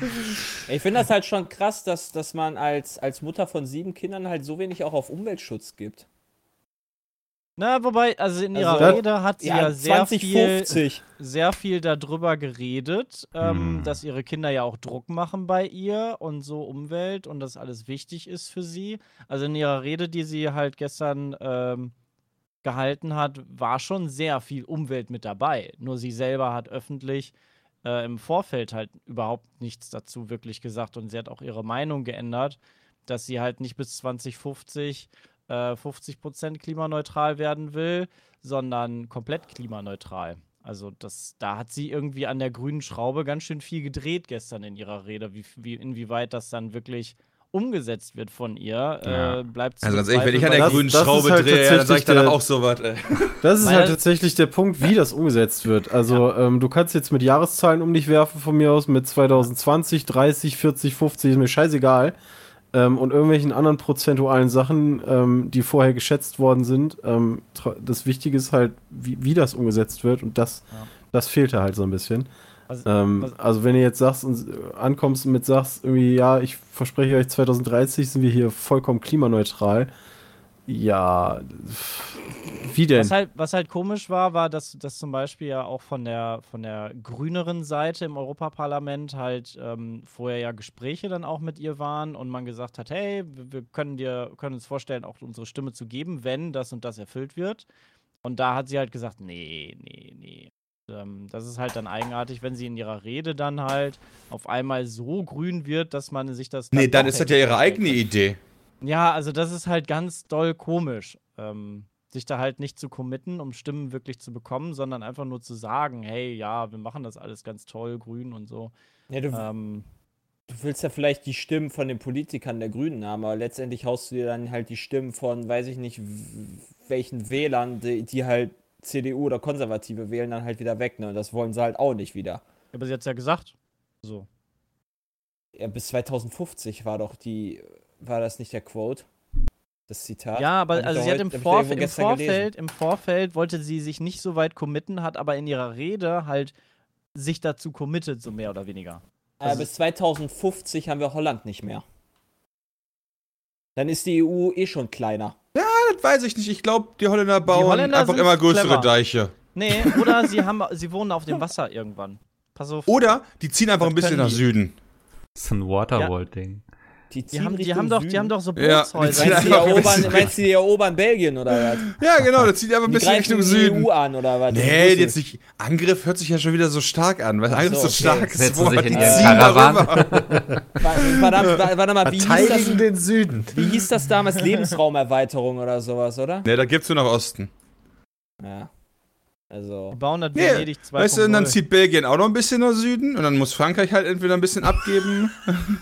Ich finde das halt schon krass, dass, dass man als, als Mutter von sieben Kindern halt so wenig auch auf Umweltschutz gibt. Na, wobei, also in ihrer Also, Rede hat sie ja, sehr, viel, 2050. sehr viel darüber geredet, ähm, Hm. dass ihre Kinder ja auch Druck machen bei ihr und so Umwelt und das alles wichtig ist für sie. Also in ihrer Rede, die sie halt gestern ähm, gehalten hat, war schon sehr viel Umwelt mit dabei. Nur sie selber hat öffentlich äh, im Vorfeld halt überhaupt nichts dazu wirklich gesagt und sie hat auch ihre Meinung geändert, dass sie halt nicht bis 2050 äh, 50% klimaneutral werden will, sondern komplett klimaneutral. Also das, da hat sie irgendwie an der grünen Schraube ganz schön viel gedreht gestern in ihrer Rede. Wie, wie, inwieweit das dann wirklich umgesetzt wird von ihr, Ja. äh, bleibt Also ganz ehrlich, wenn ich an der Das- grünen das ist Schraube halt drehe, dann sag ich tatsächlich danach der- auch sowas, ey. Das ist Weil- halt tatsächlich der Punkt, wie das umgesetzt wird. Also ähm, du kannst jetzt mit Jahreszahlen um dich werfen von mir aus, mit 2020, 30, 40, 50, ist mir scheißegal. Ähm, und irgendwelchen anderen prozentualen Sachen, ähm, die vorher geschätzt worden sind. Ähm, das Wichtige ist halt, wie, wie das umgesetzt wird und das, Ja. das fehlte halt so ein bisschen. Was- ähm, was- also wenn ihr jetzt sagst und ankommst und mit sagst, irgendwie, ja, ich verspreche euch, 2030 sind wir hier vollkommen klimaneutral. Ja, wie denn? Was halt, was halt komisch war, war, dass, dass zum Beispiel ja auch von der, von der grüneren Seite im Europaparlament halt ähm, vorher ja Gespräche dann auch mit ihr waren und man gesagt hat, hey, wir wir können dir, können uns vorstellen, auch unsere Stimme zu geben, wenn das und das erfüllt wird. Und da hat sie halt gesagt, nee, nee, nee. Ähm, das ist halt dann eigenartig, wenn sie in ihrer Rede dann halt auf einmal so grün wird, dass man sich das. Nee, dann ist das ja ihre eigene können. Idee. Ja, also das ist halt ganz doll komisch, ähm, sich da halt nicht zu committen, um Stimmen wirklich zu bekommen, sondern einfach nur zu sagen, hey, ja, wir machen das alles ganz toll, grün und so. Ja, du, Ähm, du willst ja vielleicht die Stimmen von den Politikern der Grünen haben, aber letztendlich haust du dir dann halt die Stimmen von, weiß ich nicht, welchen Wählern, die, die halt CDU oder Konservative wählen, dann halt wieder weg. Ne? Und das wollen sie halt auch nicht wieder. aber sie hat ja gesagt. So. Ja, bis 2050 war doch die, war das nicht der Quote? Das Zitat? Ja, aber also sie hat heute- im, ich doch Vorf im, gestern gelesen. Vorfeld, im Vorfeld wollte sie sich nicht so weit committen, hat aber in ihrer Rede halt sich dazu committet, so mehr oder weniger. Äh, bis 2050 haben wir Holland nicht mehr. Dann ist die EU eh schon kleiner. Das weiß ich nicht. Ich glaube, die Holländer bauen Holländer einfach immer größere clever. Deiche. Nee, oder sie haben sie wohnen auf dem Wasser irgendwann. Pass auf. Oder die ziehen einfach Das ein bisschen nach die. Süden. So ein Waterworld-Ding. Die, Die haben, die haben doch, die haben doch so Ja, Bootshäuser. die Meinst du, die meinst du, die erobern Belgien oder was? Ja, genau, das zieht einfach ein Die bisschen Richtung die Süden. EU an oder was? Nee, jetzt nicht. Angriff hört sich ja schon wieder so stark an. Weil Angriff so, ist so stark Setzen sich in Die ihren ziehen Karawan. darüber. Verdammt, wa- warte mal, wie hieß, das, den Süden. wie hieß das damals? Lebensraumerweiterung oder sowas, oder? Nee, da gibt's nur nach Osten. Ja. Also. Die bauen das Nee, Venedig 2.0. weißt du, dann zieht Belgien auch noch ein bisschen nach Süden und dann muss Frankreich halt entweder ein bisschen abgeben.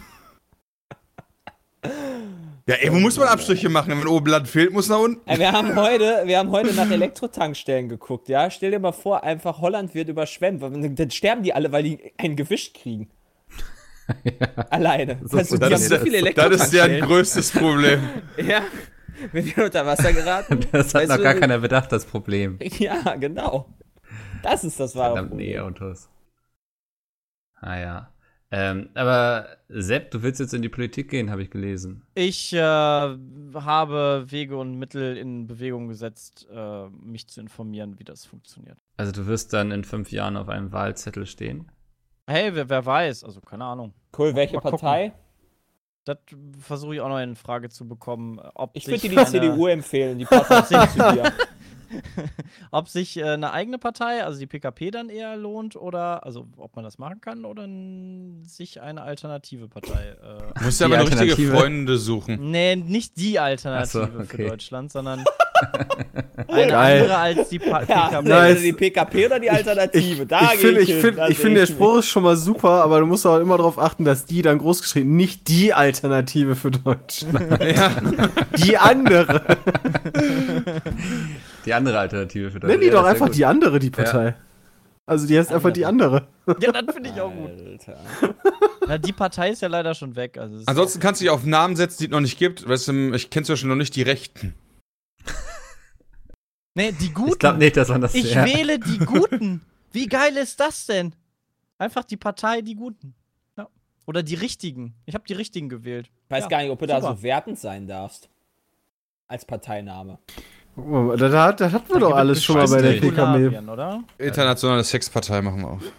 ja, irgendwo muss man Abstriche machen. Wenn oben Land fehlt, muss nach unten. Wir, haben heute, wir haben heute nach Elektrotankstellen geguckt, ja? Stell dir mal vor, einfach Holland wird überschwemmt. Dann sterben die alle, weil die einen gewischt kriegen. Alleine. So also, die haben Das so ist, viele das ist deren größtes Problem. Ja. Wir werden unter Wasser geraten. Das hat noch du, gar keiner bedacht, das Problem. Ja, genau. Das ist das wahre Verdammt Problem. E-Autos. Ah ja. Ähm, aber Sepp, du willst jetzt in die Politik gehen, habe ich gelesen. Ich äh, habe Wege und Mittel in Bewegung gesetzt, äh, mich zu informieren, wie das funktioniert. Also du wirst dann in fünf Jahren auf einem Wahlzettel stehen. Hey, wer, wer weiß, also keine Ahnung. Cool, welche gucken. Partei? Das versuche ich auch noch in Frage zu bekommen, ob Ich würde dir die CDU empfehlen, die passt auch zu dir. ob sich äh, eine eigene Partei, also die PKP, dann eher lohnt oder, also ob man das machen kann oder sich eine alternative Partei. Äh, Du musst Die ja aber nur richtige. Freunde suchen. nee, nicht die Alternative so, für okay. Deutschland, sondern Eine Geil. andere als die pa Ja, PKP. Nice. die PKP oder die Alternative? Ich, da ich finde, ich ich finde, ich seh finde, der. Spruch ist schon mal super, aber du musst auch immer darauf achten, dass die dann groß geschrieben, nicht die Alternative für Deutschland. Die andere. Die andere Alternative für Nenn die Ja, doch das einfach ja die andere, die Partei. Also die heißt einfach die andere. Ja, das finde ich auch gut. Alter. Na, die Partei ist ja leider schon weg. Also Ansonsten kannst du dich auf Namen setzen, die es noch nicht gibt. Weißt du, ich kenn's ja schon noch nicht die Rechten. nee, die Ich glaube Guten. nicht, dass man das Ich ja. wähle die Guten. Wie geil ist das denn? Einfach die Partei, die Guten. Ja. Oder die Richtigen. Ich habe die Richtigen gewählt. Ich weiß Ja, gar nicht, ob du da super. so wertend sein darfst. Als Parteiname. Guck mal, Das, hat- das hatten wir Da doch alles es schon mal bei der oder? Internationale Sexpartei machen wir auf.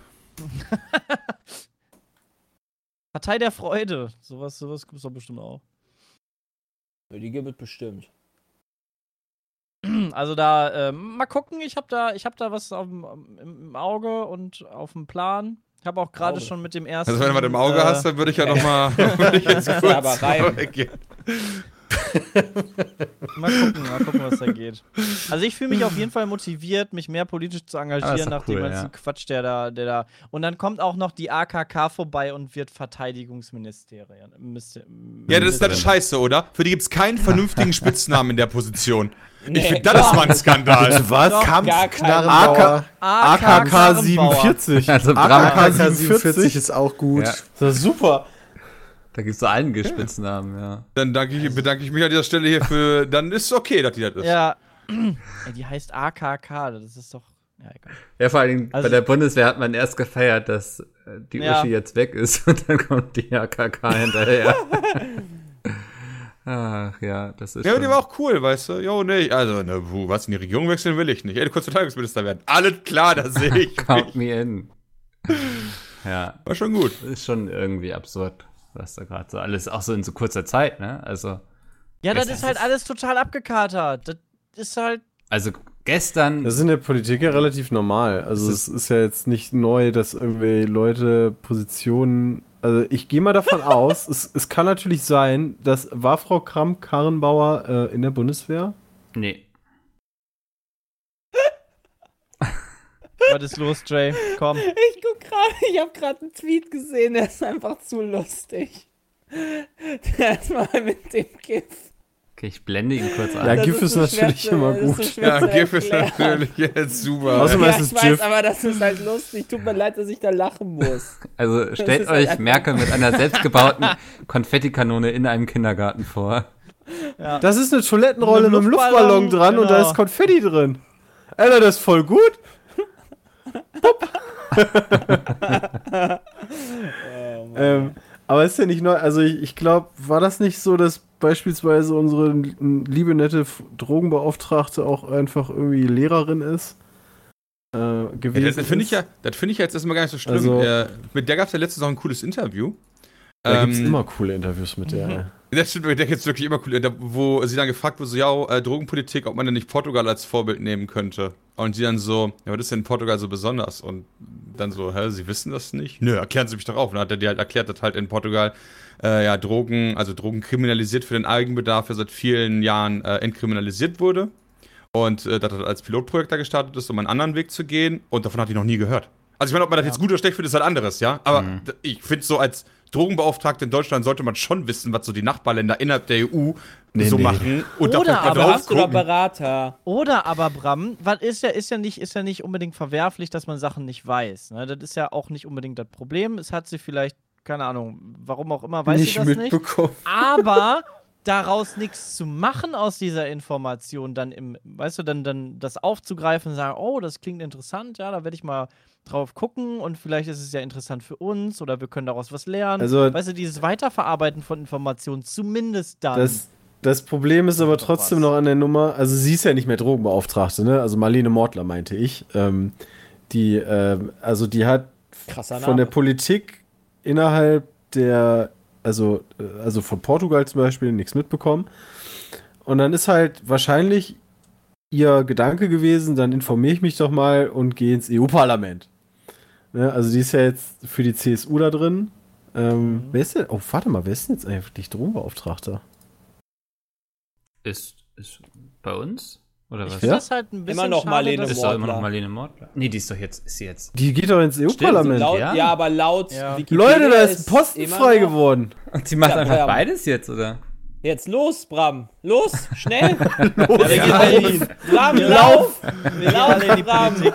Partei der Freude. Sowas, sowas gibt es doch bestimmt auch. Ja, Die gibt es bestimmt. Also da, ähm, mal gucken, ich habe da, ich hab da was auf im, im Auge und auf dem Plan. Ich habe auch gerade schon mit dem ersten. Also wenn du was im Auge äh, hast, dann würde ich ja noch mal, würde ich jetzt kurz Aber rein. Mal gucken, mal gucken, was da geht. Also ich fühle mich auf jeden Fall motiviert, mich mehr politisch zu Ah, engagieren, nach dem cool, ganzen ja. Quatsch, der da, der da. Und dann kommt auch noch die AKK vorbei und wird Verteidigungsministerin. Mister- Ja, das ist das Ministerin. Scheiße, oder? Für die gibt's keinen vernünftigen Spitznamen in der Position. Ich Nee, finde, das ist mal ein Skandal. Was? Kampfknarrenbauer. AKK Karrenbauer. 47. Also AK 47 47. ist auch gut. Ja. Das ist super. Da gibt es so einige Spitznamen, ja. Dann danke ich, bedanke ich mich an dieser Stelle hier für. Dann ist es okay, dass die das ist. Ja. Ey, die heißt AKK, das ist doch. Ja, egal. Ja, vor allen Dingen Also- bei der Bundeswehr hat man erst gefeiert, dass äh, die Ja. Uschi jetzt weg ist und dann kommt die AKK hinterher. Ach ja, das ist Ja, aber die war auch cool, weißt du? Jo, nee, also, ne, puh, was in die Regierung wechseln will ich nicht. Ey, du kannst Verteidigungsminister werden. Alles klar, das sehe ich. Count me in. Ja, War schon gut. ist schon irgendwie absurd, was da gerade so alles, auch so in so kurzer Zeit, ne? Also, Ja, das ist halt alles total abgekatert. Das ist halt. also gestern, Das ist in der Politik ja relativ normal. Also es ist ja jetzt nicht neu, dass irgendwie Leute Positionen. Also ich gehe mal davon aus, es, es kann natürlich sein, dass war Frau Kramp-Karrenbauer äh, in der Bundeswehr? nee, Was ist los, Jay? Komm. Ich guck gerade, ich habe gerade einen Tweet gesehen, der ist einfach zu lustig. Der ist mal mit dem GIF. okay, ich blende ihn kurz ein. Ja, Das GIF ist so natürlich immer ist gut. so Ja, GIF ist natürlich jetzt super. Außerdem Ja, heißt ich es weiß, GIF. aber das ist halt lustig. Tut mir leid, dass ich da lachen muss. Also stellt ist halt euch einfach- Merkel mit einer selbstgebauten Konfettikanone in einem Kindergarten vor. Das ist eine Toilettenrolle Mit einem Luftballon, Luftballon, dran und da genau. ist Konfetti drin. Alter, das ist voll gut. ähm, aber ist ja nicht neu. Also ich, ich glaube, war das nicht so, dass beispielsweise unsere liebe nette Drogenbeauftragte auch einfach irgendwie Lehrerin ist? Äh, Ja, gewesen das das finde ich ja, das finde ich ja jetzt erstmal gar nicht so schlimm. Also- äh, mit der gab es ja letztens auch ein cooles Interview. Da gibt's Ähm, immer coole Interviews mit der. Das stimmt, der jetzt wirklich immer cool, da, wo sie dann gefragt wurde, so, ja, äh, Drogenpolitik, ob man denn nicht Portugal als Vorbild nehmen könnte. Und die dann so, ja, was ist denn in Portugal so besonders? Und dann so, hä, sie wissen das nicht? Nö, erklären Sie mich doch auf. Und dann hat er dir halt erklärt, dass halt in Portugal, äh, ja, Drogen, also Drogen kriminalisiert für den Eigenbedarf ja seit vielen Jahren äh, entkriminalisiert wurde. Und äh, dass das als Pilotprojekt da gestartet ist, um einen anderen Weg zu gehen. Und davon hat ich noch nie gehört. Also ich meine, ob man das jetzt gut oder schlecht findet, ist halt anderes, ja. Aber d- ich finde so als Drogenbeauftragter in Deutschland sollte man schon wissen, was so die Nachbarländer innerhalb der EU Nee, so nee. machen. Und Oder aber drauf Hast du. Berater. Oder aber, Bram, was ist ja, ist ja nicht, ist ja nicht unbedingt verwerflich, dass man Sachen nicht weiß. Ne? Das ist ja auch nicht unbedingt das Problem. Es hat sie vielleicht, keine Ahnung, warum auch immer, weiß sie nicht das nicht. mitbekommen. Aber daraus nichts zu machen aus dieser Information, dann im, weißt du, dann, dann das aufzugreifen und sagen, oh, das klingt interessant, ja, da werde ich mal drauf gucken und vielleicht ist es ja interessant für uns oder wir können daraus was lernen. Also- weißt du, dieses Weiterverarbeiten von Informationen, zumindest dann. Das, das Problem ist aber trotzdem noch an der Nummer, also sie ist ja nicht mehr Drogenbeauftragte, ne? Also Marlene Mortler meinte ich. Ähm, die, ähm, also die hat von der Politik innerhalb der, also, also von Portugal zum Beispiel nichts mitbekommen. Und dann ist halt wahrscheinlich ihr Gedanke gewesen, dann informiere ich mich doch mal und gehe ins EU-Parlament. Ne? Also die ist ja jetzt für die CSU da drin. Ähm, Wer ist denn? Oh, warte mal, wer ist denn jetzt eigentlich Drogenbeauftragter? Ist, ist bei uns? Oder Ich was? Ja? das halt ein bisschen Immer noch schade, Marlene ist doch immer noch Mordler. Marlene Mordler. Nee, die ist doch jetzt, ist sie jetzt. Die geht doch ins EU-Parlament. Ja. ja. aber laut Ja. Wikipedia Leute, da ist ein Posten frei geworden. Und sie macht Ja, einfach Bram. beides jetzt, oder? Jetzt los, Bram. Los, schnell. Ja, wir gehen Berlin. Bram, lauf. Die Bram.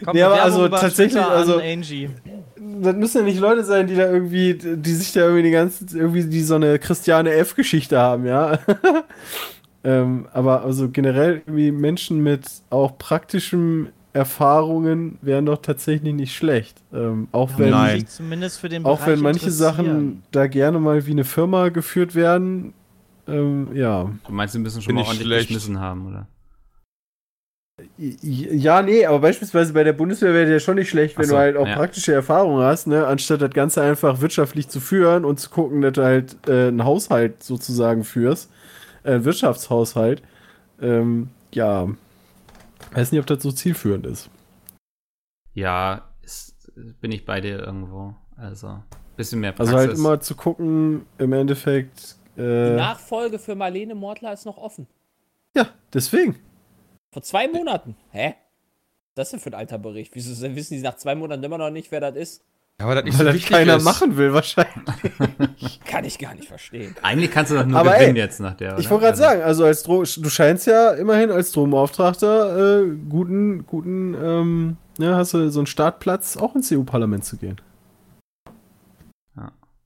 Politik hier. Komm, Nee, aber also tatsächlich, also- Angie. Das müssen ja nicht Leute sein, die da irgendwie, die sich da irgendwie die ganze, irgendwie die so eine Christiane F-Geschichte haben, ja. ähm, aber also generell irgendwie Menschen mit auch praktischen Erfahrungen wären doch tatsächlich nicht schlecht. Ähm, auch wenn, Nein. Sich zumindest für den auch wenn manche. Sachen da gerne mal wie eine Firma geführt werden, ähm, ja. Du meinst, sie müssen schon Bin mal ich ordentlich schlecht. geschmissen haben, oder? Ja, nee, aber beispielsweise bei der Bundeswehr wäre ja schon nicht schlecht, wenn so, du halt auch ja. praktische Erfahrung hast, ne, anstatt das Ganze einfach wirtschaftlich zu führen und zu gucken, dass du halt äh, einen Haushalt sozusagen führst, äh, einen Wirtschaftshaushalt. Ähm, ja, weiß nicht, ob das so zielführend ist. Ja, ist, bin ich bei dir irgendwo. Also, bisschen mehr Also Praxis. halt immer zu gucken, im Endeffekt, Die äh, Nachfolge für Marlene Mortler ist noch offen. ja, deswegen. Vor zwei Monaten. Hä? Was ist das denn für ein alter Bericht? Wieso wissen die nach zwei Monaten immer noch nicht, wer das ist? Ja, aber das nicht Weil so das keiner ist. machen will, wahrscheinlich. Kann ich gar nicht verstehen. Eigentlich kannst du doch nur Aber gewinnen ey, jetzt nach der. Ich oder? wollte gerade Also, sagen, also als Dro du scheinst ja immerhin als Strombeauftragter äh, guten, guten, ähm, ja, hast du so einen Startplatz, auch ins EU-Parlament zu gehen.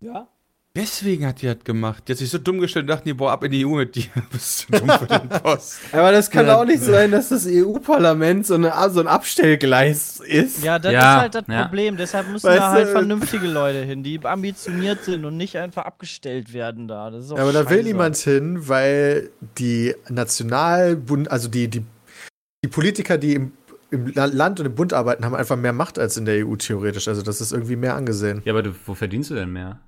Ja? Deswegen hat die das gemacht. Die hat sich so dumm gestellt und dachten die, boah, ab in die EU mit dir. Bist du dumm für den Post. Aber das kann Ja. auch nicht sein, dass das EU-Parlament so, so ein Abstellgleis ist. Ja, das Ja, ist halt das ja. Problem. Deshalb müssen Weißt da halt du, vernünftige Leute hin, die ambitioniert sind und nicht einfach abgestellt werden da. Das ist auch Ja, aber da will scheiße. niemand hin, weil die Nationalbund, also die, die, die Politiker, die im, im La- Land und im Bund arbeiten, haben einfach mehr Macht als in der EU theoretisch. Also das ist irgendwie mehr angesehen. Ja, aber du, wo verdienst du denn mehr?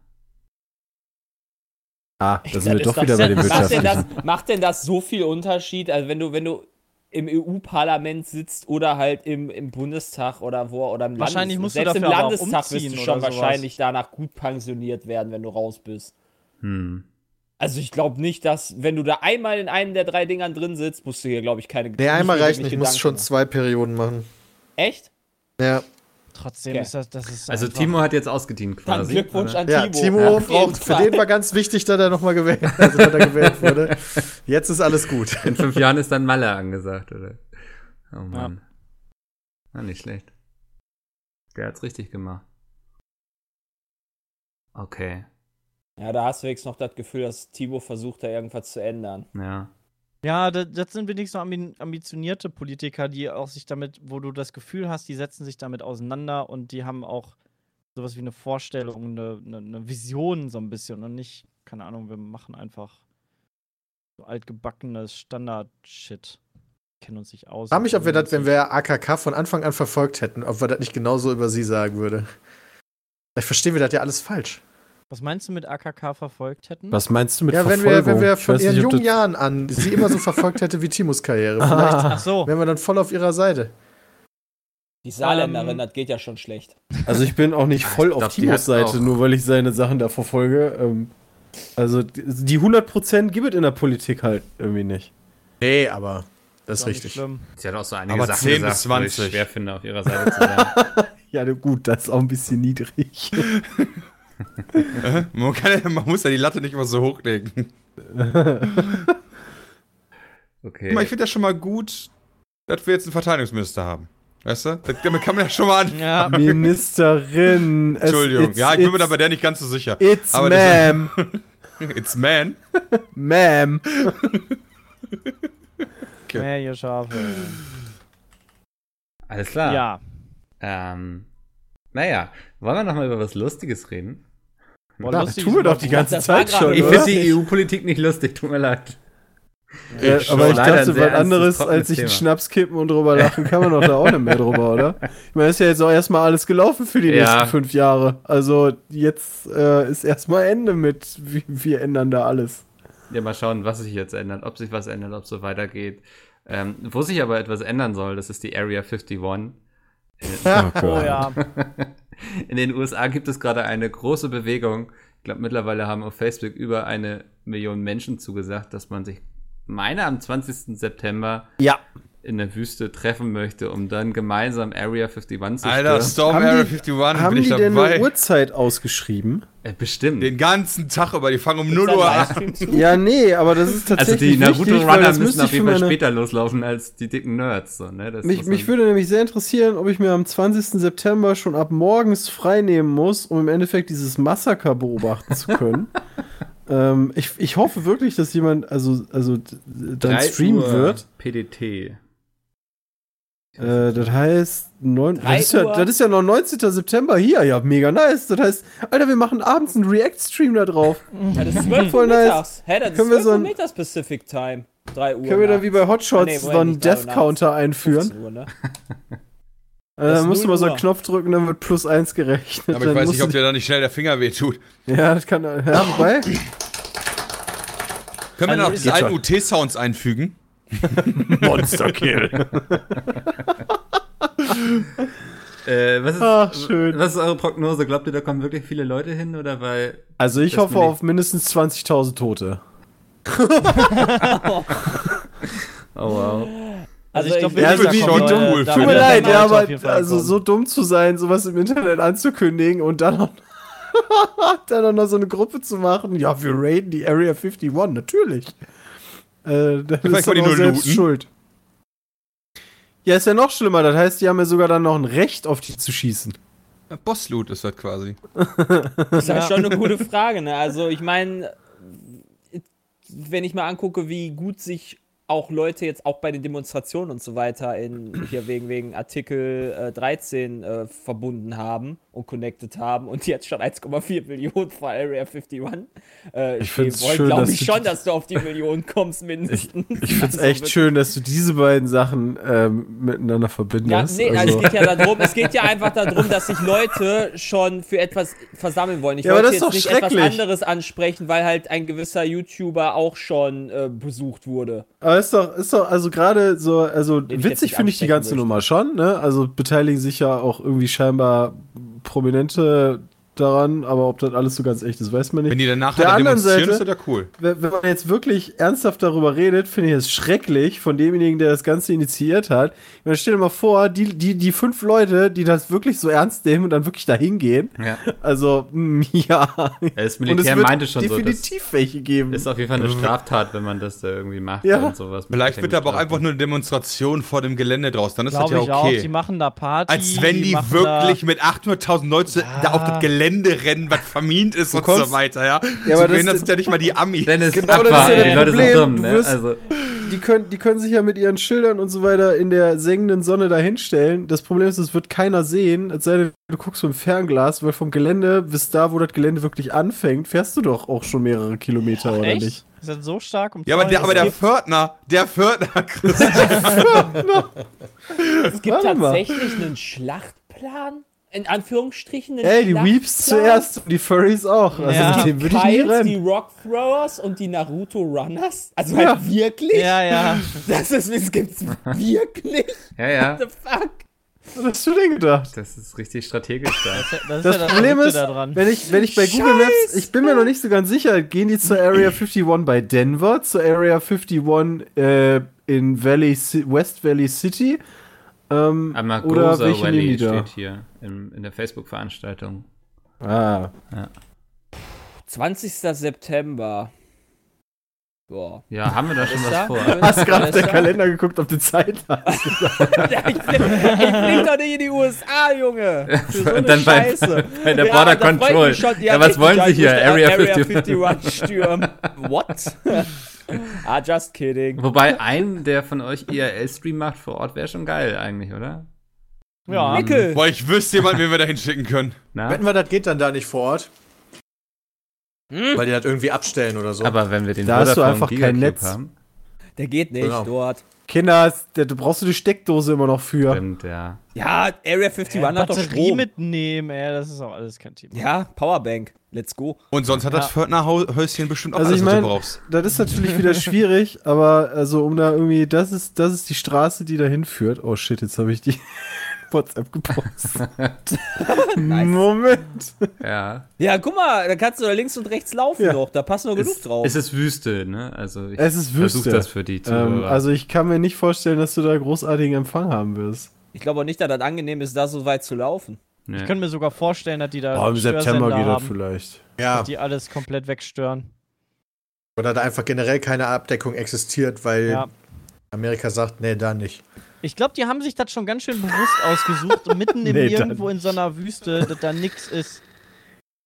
Ah, da sind wir Das doch wieder bei den macht denn, das, macht denn das so viel Unterschied? Also wenn du, wenn du im EU-Parlament sitzt oder halt im, im Bundestag oder wo oder im Wahrscheinlich musst du Selbst dafür im aber auch Landestag wirst du schon sowas. wahrscheinlich danach gut pensioniert werden, wenn du raus bist. Hm. Also ich glaube nicht, dass, wenn du da einmal in einem der drei Dingern drin sitzt, musst du hier, glaube ich, keine Nee, einmal reicht nicht, muss Gedanken schon zwei Perioden machen. Echt? Ja, Trotzdem Okay. ist das, das ist Also Timo hat jetzt ausgedient Dann quasi. Glückwunsch oder? an ja Timo. Timo Auf jeden braucht, für den war ganz wichtig, dass er nochmal gewählt, also, dass er gewählt wurde. Jetzt ist alles gut. In fünf Jahren ist dann Malle angesagt, oder? Oh Mann. Na, nicht schlecht. Der hat's richtig gemacht. Okay, Ja, da hast du jetzt noch das Gefühl, dass Timo versucht, da irgendwas zu ändern. ja. Ja, das, das sind wenigstens ambi- ambitionierte Politiker, die auch sich damit, wo du das Gefühl hast, die setzen sich damit auseinander und die haben auch sowas wie eine Vorstellung, eine, eine, eine Vision so ein bisschen und nicht, keine Ahnung, wir machen einfach so altgebackenes Standard-Shit. Kennen uns nicht aus. Ich frage mich, ob wir das, wenn wir AKK von Anfang an verfolgt hätten, ob wir das nicht genauso über sie sagen würde. Vielleicht verstehen wir das ja alles falsch. Was meinst du mit AKK verfolgt hätten? Was meinst du mit ja, wenn Verfolgung? wir, wenn wir Ich von weiß ihren nicht, jungen Jahren an sie immer so verfolgt hätte wie Timos Karriere. Vielleicht Ach so. wären wir dann voll auf ihrer Seite. Die Saarländerin, Ähm, das geht ja schon schlecht. Also ich bin auch nicht voll ich auf Timos hat Seite, auch- nur weil ich seine Sachen da verfolge. Ähm, also die- die 100% gibt es in der Politik halt irgendwie nicht. Nee, aber das ist richtig. schlimm. Sie hat auch so einige Aber Sachen 10 bis gesagt, ich 20. schwer finde, auf ihrer Seite zu sein. Ja, gut, das ist auch ein bisschen niedrig. Man, kann, man muss ja die Latte nicht immer so hochlegen. Okay. Guck mal, Ich finde das schon mal gut, dass wir jetzt einen Verteidigungsminister haben. Weißt du? Damit kann man ja schon mal an. Ja, Ministerin. Entschuldigung. it's- ja, ich bin mir it's- da bei der nicht ganz so sicher. It's Aber ma'am. It's man. ma'am. Okay. mehr ihr Schafe. Alles klar. Ja. Ähm, naja, wollen wir noch mal über was Lustiges reden? Boah, lustig tun wir doch die ganze Zeit schon, Ich finde die EU-Politik nicht lustig, tut mir leid. Ja, aber ich Leider ein dachte, was anderes als sich einen. Schnaps kippen und drüber lachen, kann man doch da auch nicht mehr drüber, oder? Ich meine, ist ja jetzt auch erstmal alles gelaufen für die Ja. nächsten fünf Jahre. Also jetzt äh, ist erstmal Ende mit, wir, wir ändern da alles. Ja, mal schauen, was sich jetzt ändert, ob sich was ändert, ob es so weitergeht. Ähm, wo sich aber etwas ändern soll, das ist die Area 51. Oh ja. In den USA gibt es gerade eine große Bewegung. Ich glaube, mittlerweile haben auf Facebook über eine Millionen Menschen zugesagt, dass man sich, meine am 20. September Ja. In der Wüste treffen möchte, um dann gemeinsam Area 51 zu Alter, stürmen. Storm Haben Area die- 51, Haben bin ich die denn eine dabei. Uhrzeit ausgeschrieben? Äh, bestimmt. Den ganzen Tag über, die fangen um 0 Dann Uhr an. Ja, nee, aber das ist also tatsächlich die Naruto wichtig, weil Runner das müssen auf jeden Fall später loslaufen als die dicken Nerds. So, ne? das mich, mich würde nämlich sehr interessieren, ob ich mir am 20. September schon ab morgens frei nehmen muss, um im Endeffekt dieses Massaker beobachten zu können. ähm, ich, ich hoffe wirklich, dass jemand also, also dann 3 streamen Uhr wird. PDT. Äh, das heißt, neun, das, ist ja, das ist ja noch 19. September hier. Ja, mega nice. Das heißt, Alter, wir machen abends einen React-Stream da drauf. Ja, das ist 12 Voll nice. Hä, das ist Können wir 12 so ein- Pacific Time. 3 Uhr. Können wir dann wie bei Hotshots Ah, nee, so einen nicht drei Uhr Death Counter einführen? 15 Uhr, ne? Äh, musst du 0 mal so einen. Knopf drücken, dann wird plus eins gerechnet. Aber ich Dann weiß nicht, ob dir da nicht schnell der Finger wehtut. Ja, das kann. Ja, wobei. Können wir Also noch ist- diese alten UT-Sounds einfügen? Monster Kill. Äh, was, ist, Ach, schön. was ist eure Prognose? Glaubt ihr, da kommen wirklich viele Leute hin? Oder weil. Also ich hoffe ich- auf mindestens 20.000 Tote. Oh wow. Also ich glaube, ich- also kommen wie dumm- da Tut mir leid, ja, aber also so dumm zu sein, sowas im Internet anzukündigen und dann noch, dann auch noch so eine Gruppe zu machen. Ja, wir raiden die Area 51, natürlich. Äh, das Vielleicht ist die nur selbst looten. schuld. Ja, ist ja noch schlimmer. Das heißt, die haben ja sogar dann noch ein Recht, auf die zu schießen. Ja, Boss-Loot ist das quasi. Das ist ja schon eine gute Frage, ne? Also, ich meine, wenn ich mal angucke, wie gut sich auch Leute jetzt auch bei den Demonstrationen und so weiter in hier wegen, wegen Artikel äh, 13 äh, verbunden haben und connected haben und jetzt schon 1,4 Millionen vor Area 51 äh, Ich stehen wollen, glaube ich schon, dass du auf die Million kommst mindestens. Ich finde es Also echt wirklich- schön, dass du diese beiden Sachen ähm, miteinander Ja, verbindest. nee, also es geht ja darum, es geht ja einfach darum, dass sich Leute schon für etwas versammeln wollen. Ich Ja, aber wollte jetzt doch nicht etwas anderes ansprechen, weil halt ein gewisser YouTuber auch schon äh, besucht wurde. Aber ist doch, ist doch, also gerade so, also Den ich witzig finde ich die ganze möchte. Nummer schon, ne? Also beteiligen sich ja auch irgendwie scheinbar Prominente daran, aber ob das alles so ganz echt ist, weiß man nicht. Wenn die dann nachher Der da anderen demonstrieren, Seite- ist das ja cool. wenn wenn man jetzt wirklich ernsthaft darüber redet, finde ich es schrecklich von demjenigen, der das Ganze initiiert hat. Meine, stell dir mal vor, die, die, die fünf Leute, die das wirklich so ernst nehmen und dann wirklich dahin gehen. Ja. Also, mm, ja. Das Und Militär es wird meinte schon so, definitiv welche geben. ist auf jeden Fall eine Straftat, wenn man das da irgendwie macht Ja. und sowas. Vielleicht wird aber auch einfach nur eine Demonstration vor dem Gelände draus. Dann ist Glaube das ich ja auch. Die okay. machen da Party. Als wenn die machen wirklich mit 800.000 Leuten da auf Ja. das Gelände rennen, was vermint ist und kommst- so weiter, ja. Ja, so aber das- sind ja nicht mal die Amis. Dennis, Genau, das ist ja die das Leute Problem. sind dumm, Du ne? wirst- Also, die können, die können sich ja mit ihren Schildern und so weiter in der sengenden Sonne dahinstellen. Das Problem ist, es wird keiner sehen, es sei denn, du guckst vom Fernglas, weil vom Gelände bis da, wo das Gelände wirklich anfängt, fährst du doch auch schon mehrere Kilometer, oder Echt? nicht? Ist das so stark? Um Ja, aber der, aber der Pförtner, der Pförtner, Chris, Es gibt Warte mal. tatsächlich einen Schlachtplan. In Anführungsstrichen. Ey, die. Weeps zuerst und die Furries auch. Also Ja. mit dem würde ich nie die. Rock Throwers und die Naruto Runners. Also Ja. halt wirklich? Ja, ja. Das ist, das gibt's wirklich? ja, ja. What the fuck? Was hast du denn gedacht? Das ist richtig strategisch da. Das, ist Das ja Problem ist, da dran. wenn ich, wenn ich bei Google Maps, ich bin mir noch nicht so ganz sicher, gehen die zur Area 51 bei Denver, zur Area 51 äh, in Valley, West Valley City? Ähm, oder Amagosa welche da? steht hier im, in der Facebook-Veranstaltung. Ah, 20. September. Boah. Ja, haben wir da schon Ist was da? vor? hast gerade auf den? Kalender geguckt, ob du Zeit hast. ich, ich flieg doch nicht in die USA, Junge. Für so eine Und dann bei- Scheiße. bei der Ja, Border Control. schon. Ja, was wollen Sie hier? Area Area 51. 51 stürmen. What? ah, just kidding. Wobei ein, der von euch IRL-Stream macht vor Ort, wäre schon geil eigentlich, oder? Ja. Nickel. boah, ich wüsste jemanden, wen wir da hinschicken können. Na? Wetten wir, das geht dann da nicht vor Ort? Hm? Weil die das irgendwie abstellen oder so. Aber wenn wir den Da hast du einfach kein Netz. haben, Der geht nicht Genau. dort. Kinder, da da brauchst du die Steckdose immer noch für. stimmt, ja. Ja, Area 51 Ja, hat doch Batterie Strom. mitnehmen, ey, das ist auch alles kein Thema. Ja, Powerbank. Let's go. Und sonst hat das Pförtnerhäuschen bestimmt auch Also alles, ich was du meine, brauchst. das ist natürlich wieder schwierig, aber also um da irgendwie, das ist, das ist die Straße, die da hinführt. Oh shit, jetzt habe ich die, WhatsApp gepostet. Moment. Ja. Ja, guck mal, da kannst du da links und rechts laufen Ja. noch. Da passt nur genug Es, drauf. es ist Wüste, ne? Also ich Es ist versuch Wüste. das für die Ähm, also ich kann mir nicht vorstellen, dass du da großartigen Empfang haben wirst. ich glaube auch nicht, dass das angenehm ist, da so weit zu laufen. nee. Ich könnte mir sogar vorstellen, dass die da Oh, im September geht das vielleicht. Ja, die alles komplett wegstören. oder da einfach generell keine Abdeckung existiert, weil Ja. Amerika sagt, nee, da nicht. Ich glaube, die haben sich das schon ganz schön bewusst ausgesucht und mitten im Nee, dann Nirgendwo in so einer Wüste, dass da nix ist.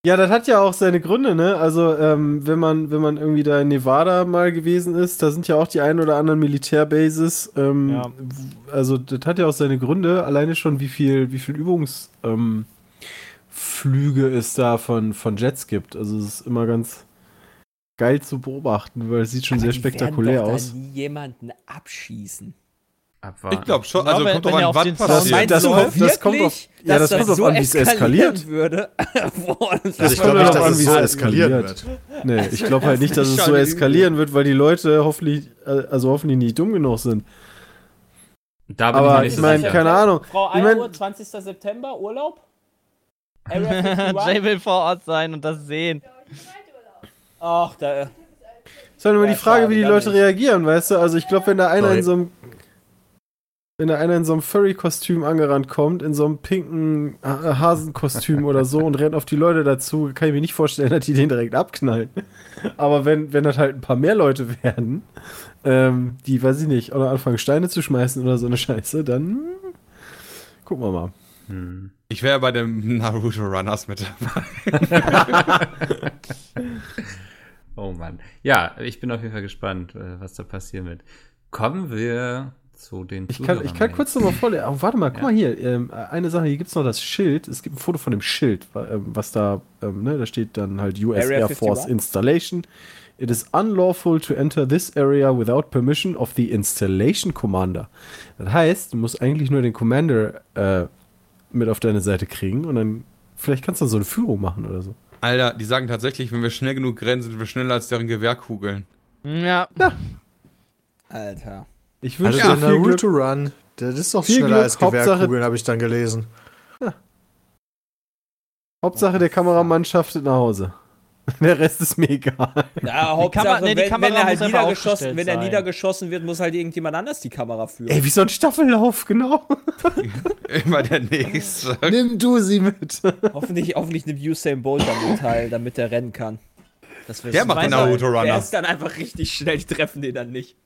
Ja, das hat ja auch seine Gründe, ne? Also, ähm, wenn man, wenn man irgendwie da in Nevada mal gewesen ist, da sind ja auch die ein oder anderen Militärbases. Ähm, Ja. Also, das hat ja auch seine Gründe, alleine schon, wie viel, wie viel Übungsflüge ähm, Flüge es da von, von Jets gibt. Also, es ist immer ganz geil zu beobachten, weil es sieht schon Aber sehr die spektakulär aus. Da nie jemanden abschießen. Abwarten. Ich glaube schon. Also kommt ihr an, Zaun passiert. das du kommt- das kommt auf- ja, das kommt so an, wie es eskalieren eskaliert. würde. Boah, das Also ich glaube nicht, dass an, es wie so es eskalieren eskaliert. wird. Nee, ich glaube halt nicht, dass es so eskalieren wird, weil die Leute hoffentlich, äh, also hoffentlich nicht dumm genug sind. Da bin Aber ich ich meine, keine Ahnung. Frau Ich mein- Eieruhr, 20. September, Urlaub? Area 51? Jay will vor Ort sein und das sehen. Ach, da. Ist halt immer Ja, die Frage, wie die Leute nicht. reagieren, weißt du? Also ich glaube, wenn da einer in so einem wenn da einer in so einem Furry-Kostüm angerannt kommt, in so einem pinken Ha- Hasenkostüm oder so und rennt auf die Leute dazu, kann ich mir nicht vorstellen, dass die den direkt abknallen. Aber wenn, wenn das halt ein paar mehr Leute werden, ähm, die, weiß ich nicht, oder anfangen Steine zu schmeißen oder so eine Scheiße, dann gucken wir mal. Hm. Ich wäre bei dem Naruto Runners mit dabei. Oh Mann. Ja, ich bin auf jeden Fall gespannt, äh, was da passieren wird. Kommen wir zu den Ich kann, ich kann kurz nochmal vorlesen. Oh, warte mal, guck mal hier. Ähm, eine Sache, hier gibt es noch das Schild. Es gibt ein Foto von dem Schild, ähm, was da, ähm, ne, da steht dann halt US Area Air Force 51? Installation. It is unlawful to enter this area without permission of the installation commander. Das heißt, du musst eigentlich nur den Commander äh, mit auf deine Seite kriegen und dann vielleicht kannst du dann so eine Führung machen oder so. Alter, die sagen tatsächlich, wenn wir schnell genug rennen, sind wir schneller als deren Gewehrkugeln. Ja. Alter. Ich Also wünsche der dir viel Glück. Naruto Run, das ist doch Viel schneller Glück, als Hauptsache- Gewehrkugeln, habe ich dann gelesen. Hauptsache, der Kameramann schafft es nach Hause. Der Rest ist mir egal. Ja, Hauptsache, Kamera- nee, die wenn, Kamera wenn er halt niedergeschossen, wenn er wird, muss halt irgendjemand anders die Kamera führen. Ey, wie so ein Staffellauf, genau. Immer der nächste. Nimm du sie mit. hoffentlich, hoffentlich nimmt Usain Bolt damit teil, damit er rennen kann. Der so- macht den Naruto Der Runner. ist dann einfach richtig schnell, die treffen den dann nicht.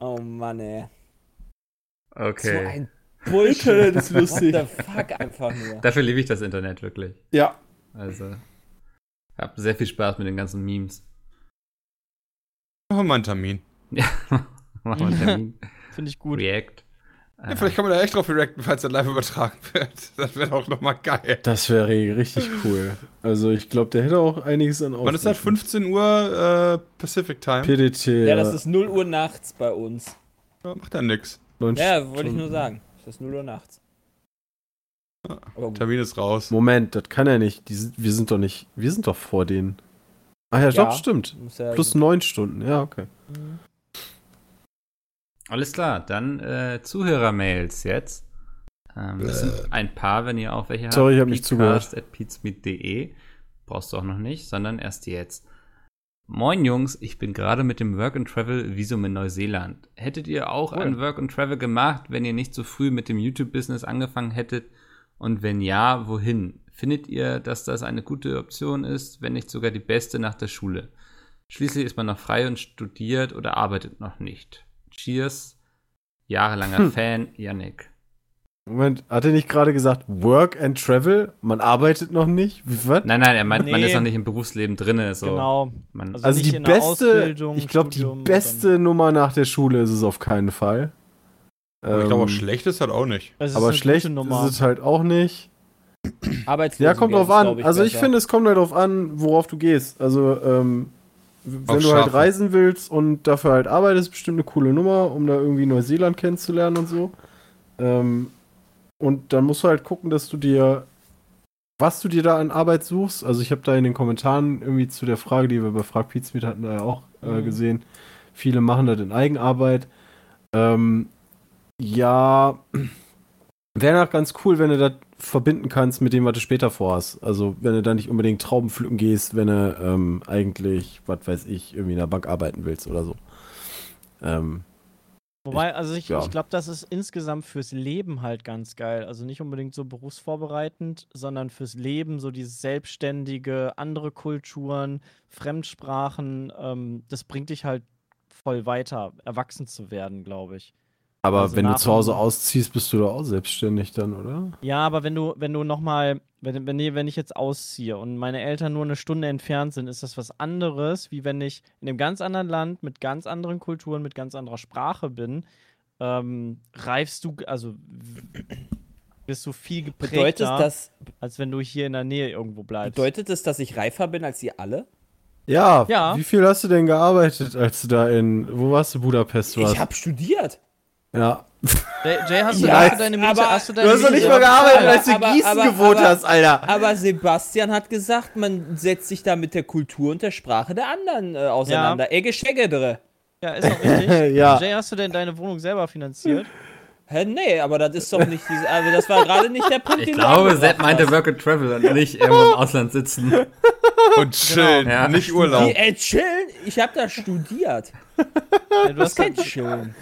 Oh Mann, ey. So Okay. ein Bullshit. Internet ist lustig. What the fuck einfach nur. Dafür liebe ich das Internet wirklich. Ja. Also, hab sehr viel Spaß mit den ganzen Memes. Machen wir einen Termin. Ja, machen wir einen Termin. Finde ich gut. React. Ja, vielleicht kann man da echt drauf reacten, falls der live übertragen wird. Das wäre doch nochmal geil. Das wäre richtig cool. Also ich glaube, der hätte auch einiges an Wann ist das? Aufrufen. 15 Uhr äh, Pacific Time? PDT. Ja, das ist 0 Uhr nachts bei uns. Ja, macht ja nix. Ja, wollte ich nur sagen. Das ist 0 Uhr nachts. Aber gut. Termin ist raus. Moment, das kann er nicht. Die sind, wir sind doch nicht. Wir sind doch vor denen. Ah ja, Ja. doch, stimmt. Ja Plus neun Stunden. Ja, okay. Alles klar, dann äh, Zuhörermails jetzt. Ähm, das sind ein paar, wenn ihr auch welche habt. Sorry, ich hab nicht zugehört. peatsmeet.de. Brauchst du auch noch nicht, sondern erst jetzt. Moin Jungs, ich bin gerade mit dem Work and Travel Visum in Neuseeland. Hättet ihr auch Cool. ein Work and Travel gemacht, wenn ihr nicht so früh mit dem YouTube-Business angefangen hättet? Und wenn ja, wohin? Findet ihr, dass das eine gute Option ist, wenn nicht sogar die beste nach der Schule? Schließlich ist man noch frei und studiert oder arbeitet noch nicht. Cheers, jahrelanger Hm. Fan, Yannick. Moment, hat er nicht gerade gesagt, Work and Travel? Man arbeitet noch nicht? Wie, was? Nein, nein, er meint, man Nee. ist noch nicht im Berufsleben drinne. So. Genau. Man, Also- Also die beste, ich glaube, die beste Nummer nach der Schule ist es auf keinen Fall. Aber ich glaube, auch Ähm, schlecht ist halt auch nicht. Es ist Aber schlecht ist es halt auch nicht. Arbeitslosengeld Ja, kommt drauf an. Also ich besser. finde, es kommt halt drauf an, worauf du gehst. Also, ähm, wenn du halt reisen willst und dafür halt arbeitest, bestimmt eine coole Nummer, um da irgendwie Neuseeland kennenzulernen und so. Ähm, und dann musst du halt gucken, dass du dir, was du dir da an Arbeit suchst. Also ich habe da in den Kommentaren irgendwie zu der Frage, die wir bei Frag Pizmeet hatten, da ja auch äh, Mhm. gesehen, viele machen das in Eigenarbeit. Ähm, Ja, wäre noch ganz cool, wenn du das verbinden kannst mit dem, was du später vorhast. Also, wenn du da nicht unbedingt Trauben pflücken gehst, wenn du ähm, eigentlich, was weiß ich, irgendwie in der Bank arbeiten willst oder so. Ähm, Wobei, also ich, ja. ich glaube, das ist insgesamt fürs Leben halt ganz geil. Also nicht unbedingt so berufsvorbereitend, sondern fürs Leben, so dieses selbstständige, andere Kulturen, Fremdsprachen, ähm, das bringt dich halt voll weiter, erwachsen zu werden, glaube ich. Aber Also wenn du zu Hause ausziehst, bist du doch auch selbstständig dann, oder? Ja, aber wenn du, wenn du nochmal, wenn, wenn, wenn ich jetzt ausziehe und meine Eltern nur eine Stunde entfernt sind, ist das was anderes, wie wenn ich in einem ganz anderen Land mit ganz anderen Kulturen, mit ganz anderer Sprache bin. Ähm, reifst du, also bist du viel Bedeutet geprägter, das, als wenn du hier in der Nähe irgendwo bleibst. bedeutet das, dass ich reifer bin als ihr alle? Ja, Ja. wie viel hast du denn gearbeitet, als du da in, wo warst du, Budapest warst? Ich habe studiert. Ja. Jay, Jay, hast, du, Ja, hast du deine Miete, aber- hast du Du deine hast doch nicht mal gearbeitet, als du in Aber- Gießen aber- gewohnt aber- hast, Alter. Aber Sebastian hat gesagt, man setzt sich da mit der Kultur und der Sprache der anderen äh, auseinander. Ecke Schecke drin. Ja, ist auch richtig. Ja. Jay, hast du denn deine Wohnung selber finanziert? Hä, nee, aber das ist doch nicht diese, also das war gerade nicht der Punkt, Ich den du glaube, Sepp meinte. Work and Travel und nicht irgendwo im Ausland sitzen. Und chillen, Ja. nicht Urlaub. Die, ey, chillen, ich habe da studiert. Ja, du Das hast ist kein Chillen.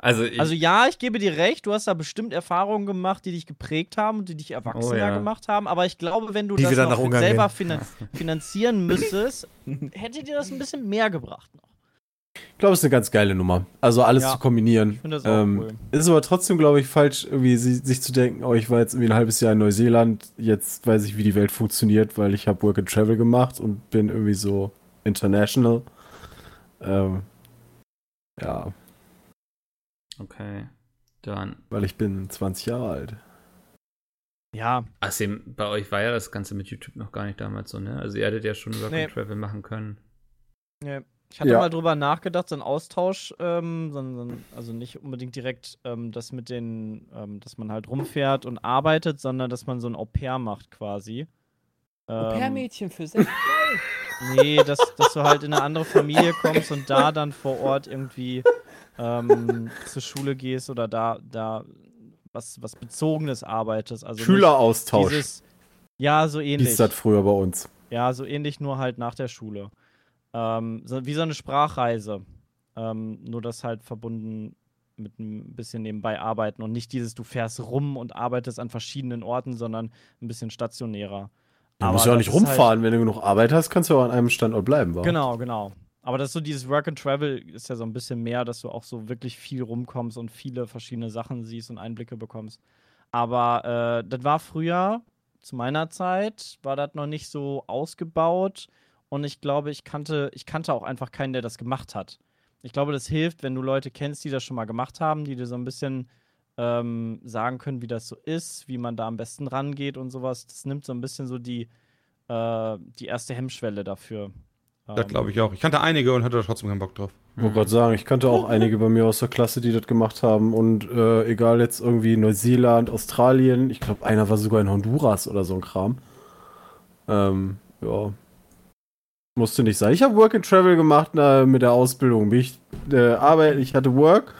Also, ich, Also ja, ich gebe dir recht, du hast da bestimmt Erfahrungen gemacht, die dich geprägt haben und die dich erwachsener Oh ja. gemacht haben. Aber ich glaube, wenn du Die das selber finan finanzieren müsstest, hätte dir das ein bisschen mehr gebracht noch. Ich glaube, es ist eine ganz geile Nummer. Also alles Ja. zu kombinieren. Ich finde das auch ähm, cool. Ist aber trotzdem, glaube ich, falsch, irgendwie si- sich zu denken, oh, ich war jetzt irgendwie ein halbes Jahr in Neuseeland, jetzt weiß ich, wie die Welt funktioniert, weil ich habe Work and Travel gemacht und bin irgendwie so international. Ähm, ja, okay. Dann. weil ich bin 20 Jahre alt. Ja, Außerdem, bei euch war ja das Ganze mit YouTube noch gar nicht damals so, ne? Also ihr hättet ja schon Work Nee. and Travel machen können. nee. ich hatte Ja. mal drüber nachgedacht, so ein Austausch, ähm, so ein, so ein, also nicht unbedingt direkt ähm, das mit den, ähm, dass man halt rumfährt und arbeitet, sondern dass man so ein Au-pair macht quasi. Ähm, Au-pair-Mädchen für Sepp. Nee, dass, dass du halt in eine andere Familie kommst und da dann vor Ort irgendwie ähm, zur Schule gehst oder da, da was, was Bezogenes arbeitest. Also Schüleraustausch. Dieses, ja, so ähnlich. das früher bei uns. Ja, so ähnlich, nur halt nach der Schule. Ähm, so, wie so eine Sprachreise. Ähm, nur das halt verbunden mit ein bisschen nebenbei arbeiten und nicht dieses, du fährst rum und arbeitest an verschiedenen Orten, sondern ein bisschen stationärer. Du musst ja auch nicht ist halt- rumfahren. Wenn du genug Arbeit hast, kannst du auch an einem Standort bleiben. Wa? Genau, genau. Aber das ist so dieses Work and Travel ist ja so ein bisschen mehr, dass du auch so wirklich viel rumkommst und viele verschiedene Sachen siehst und Einblicke bekommst. Aber äh, das war früher, zu meiner Zeit, war das noch nicht so ausgebaut. Und ich glaube, ich kannte, ich kannte auch einfach keinen, der das gemacht hat. Ich glaube, das hilft, wenn du Leute kennst, die das schon mal gemacht haben, die dir so ein bisschen ähm, sagen können, wie das so ist, wie man da am besten rangeht und sowas. Das nimmt so ein bisschen so die, äh, die erste Hemmschwelle dafür. Das glaube ich auch. Ich kannte einige und hatte da trotzdem keinen Bock drauf. Ich wollte gerade sagen, ich kannte auch einige bei mir aus der Klasse, die das gemacht haben. Und äh, egal jetzt irgendwie Neuseeland, Australien, ich glaube, einer war sogar in Honduras oder so ein Kram. Ähm, ja. Musste nicht sein. Ich habe Work and Travel gemacht na, mit der Ausbildung. Bin ich, äh, Arbeit, ich hatte Work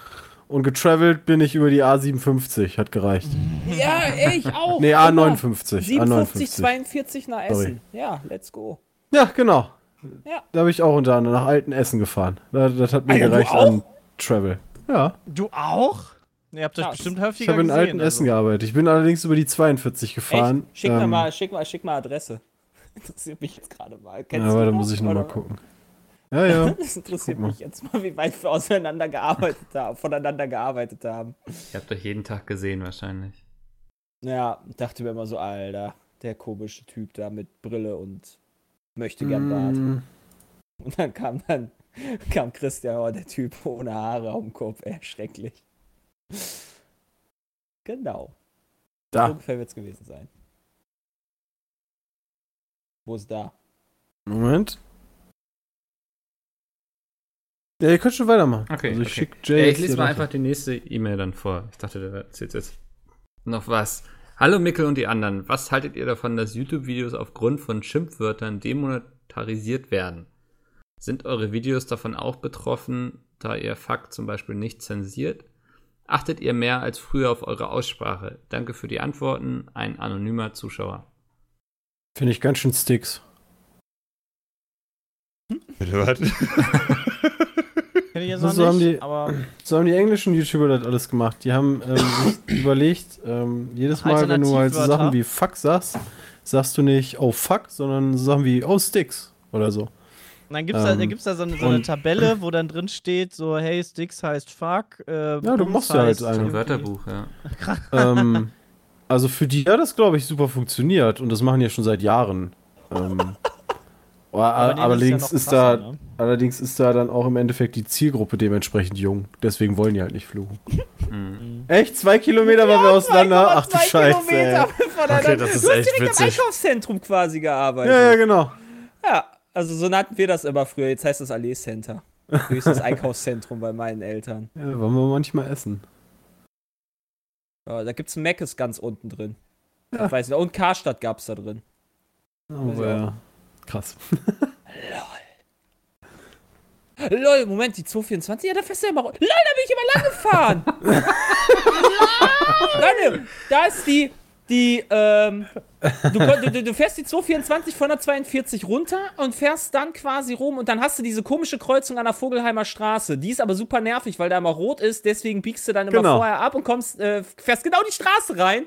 und getravelt bin ich über die A57. Hat gereicht. Ja, ich auch. Nee, immer. A59. 57, A59. 42 nach Sorry. Essen. Ja, let's go. Ja, genau. Ja. Da habe ich auch unter anderem nach alten Essen gefahren. Das, das hat mir Alter, du gereicht an Travel. Ja. Du auch? Ihr habt euch Krass. bestimmt Ich häufiger habe in alten also. Essen gearbeitet. Ich bin allerdings über die 42 gefahren. Echt? Schick, mir Ähm, mal, schick, mal, schick mal Adresse. Interessiert mich jetzt gerade mal. Kennst Ja, aber da muss ich nochmal gucken. Ja, ja. Das interessiert mich jetzt mal, wie weit wir auseinander gearbeitet haben, voneinander gearbeitet haben. Ihr habt euch jeden Tag gesehen wahrscheinlich. Ja, dachte mir immer so, Alter, der komische Typ da mit Brille und möchte gern Bart. Mm, Und dann kam dann kam Christian, oh, der Typ ohne Haare am Kopf, ey, schrecklich. Genau. So Da. ungefähr wird es gewesen sein. Wo ist da? Moment. Ja, ihr könnt schon weitermachen. Okay, Also ich okay. schick Ja, Jay ich lese mal einfach die nächste E-Mail dann vor. Ich dachte, da erzählt jetzt noch was. Hallo Mickel und die anderen. Was haltet ihr davon, dass YouTube-Videos aufgrund von Schimpfwörtern demonetarisiert werden? Sind eure Videos davon auch betroffen, da ihr Fuck zum Beispiel nicht zensiert? Achtet ihr mehr als früher auf eure Aussprache? Danke für die Antworten. Ein anonymer Zuschauer. Finde ich ganz schön Sticks. Bitte was? Kenn ich jetzt So noch haben nicht, die- aber So haben die englischen YouTuber das alles gemacht. Die haben ähm, überlegt, ähm, jedes Mal, wenn du halt so. Sachen wie Fuck sagst, sagst du nicht oh fuck, sondern so Sachen wie oh Sticks oder so. Und dann gibt es da, da, Ähm, gibt's da so, eine, so eine Tabelle, wo dann drin steht, so, hey, Sticks heißt fuck. Äh, Ja, du machst ja halt. Ein Wörterbuch, ja. ähm, also für die hat das, glaube ich, super funktioniert und das machen ja schon seit Jahren. Ähm, aber Aber denen ist ja allerdings ist da, krasser, ne? allerdings ist da dann auch im Endeffekt die Zielgruppe dementsprechend jung. Deswegen wollen die halt nicht fluchen. Mhm. Echt? Zwei Kilometer waren wir auseinander? Ach du 2,2 Scheiße. Okay, das ist du hast echt direkt witzig. Einkaufszentrum quasi gearbeitet. Ja, ja, genau. Ja, also so nannten wir das immer früher. Jetzt heißt das Allee Center. Höchstes Einkaufszentrum bei meinen Eltern. Ja, wollen wir manchmal essen. Ja, da gibt's ein Meckes ganz unten drin. Ja. Ich weiß nicht. Und Karstadt gab's da drin. Oh, ja. Krass. Lol, Moment, die 224, ja, da fährst du ja immer. Lol, da bin ich immer lang gefahren. Leute, da ist die, die, ähm, du, du, du fährst die 224 von der 42 runter und fährst dann quasi rum und dann hast du diese komische Kreuzung an der Vogelheimer Straße. Die ist aber super nervig, weil da immer rot ist, deswegen biegst du dann immer Genau. vorher ab und kommst, äh, fährst genau die Straße rein.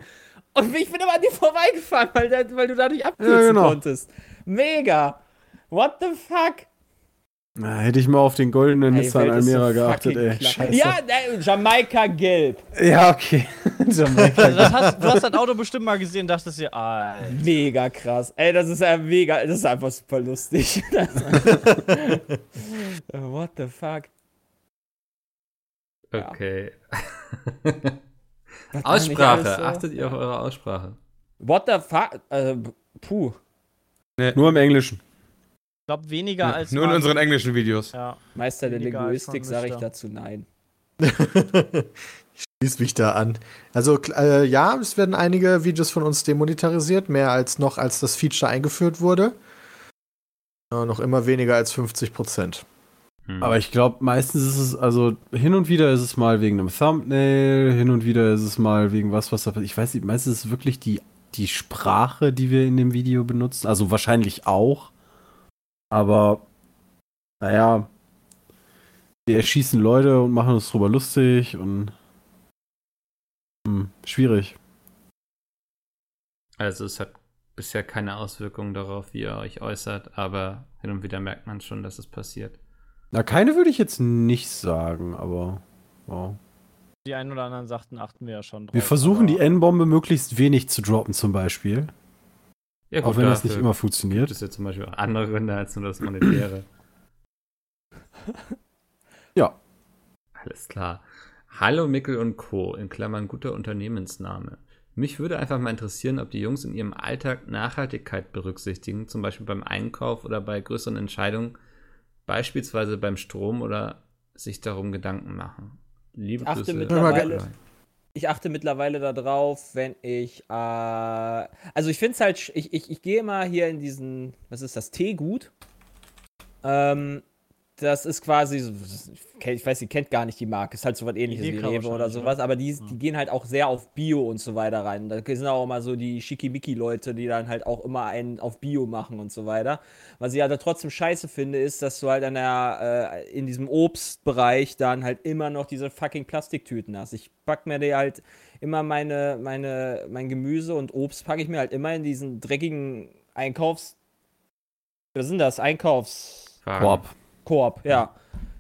Und ich bin immer an dir vorbeigefahren, weil, da, weil du dadurch abkürzen Ja, genau. konntest. Mega. What the fuck? Na, hätte ich mal auf den goldenen Ey, Nissan ist so Almera geachtet, ey. Scheiße. Ja, äh, Jamaika gelb. Ja, okay. Jamaika. Also das hast, du hast das Auto bestimmt mal gesehen und dachtest dir, ah, Mega krass. Ey, das ist ja mega, das ist einfach super lustig. What the fuck? Okay. Aussprache. so? Achtet ihr auf eure Aussprache? What the fuck? Äh, puh. Nur im Englischen. ich glaube weniger als Nur in unseren englischen Videos. Ja. Meister der Linguistik sage ich dazu nein. ich schließe mich da an. Also äh, ja, es werden einige Videos von uns demonetarisiert, mehr als noch, als das Feature eingeführt wurde. Äh, noch immer weniger als 50 Prozent. Hm. Aber ich glaube, meistens ist es, also hin und wieder ist es mal wegen einem Thumbnail, hin und wieder ist es mal wegen was, was da Ich weiß nicht, meistens ist es wirklich die, die Sprache, die wir in dem Video benutzen. Also wahrscheinlich auch. Aber, naja, wir erschießen Leute und machen uns drüber lustig und. Hm, schwierig. Also es hat bisher keine Auswirkungen darauf, wie ihr euch äußert, aber hin und wieder merkt man schon, dass es passiert. Na, keine würde ich jetzt nicht sagen, aber. Wow. Die einen oder anderen sagten, achten wir ja schon drauf. Wir versuchen die N-Bombe möglichst wenig zu droppen, zum Beispiel. Ja, auch wenn das nicht immer funktioniert. es ja zum Beispiel auch andere Gründe als nur das Monetäre. Ja. Alles klar. Hallo Mickel und Co. in Klammern guter Unternehmensname. Mich würde einfach mal interessieren, ob die Jungs in ihrem Alltag Nachhaltigkeit berücksichtigen, zum Beispiel beim Einkauf oder bei größeren Entscheidungen, beispielsweise beim Strom oder sich darum Gedanken machen. Liebe Ich achte Grüße. mittlerweile- Ich achte mittlerweile darauf, wenn ich, äh, also ich finde es halt, ich, ich, ich gehe mal hier in diesen, was ist das, Teegut. Ähm, das ist quasi, so- ich weiß, ihr kennt gar nicht die Marke, ist halt so was ähnliches wie Rewe oder wahrscheinlich, sowas, oder? aber die, die gehen halt auch sehr auf Bio und so weiter rein. Da sind auch immer so die Schickimicki-Leute, die dann halt auch immer einen auf Bio machen und so weiter. Was ich halt trotzdem scheiße finde, ist, dass du halt an der, äh, in diesem Obstbereich dann halt immer noch diese fucking Plastiktüten hast. Ich pack mir die halt immer meine, meine, mein Gemüse und Obst packe ich mir halt immer in diesen dreckigen Einkaufs. Was sind das? Einkaufs. Korb. Korb, ja.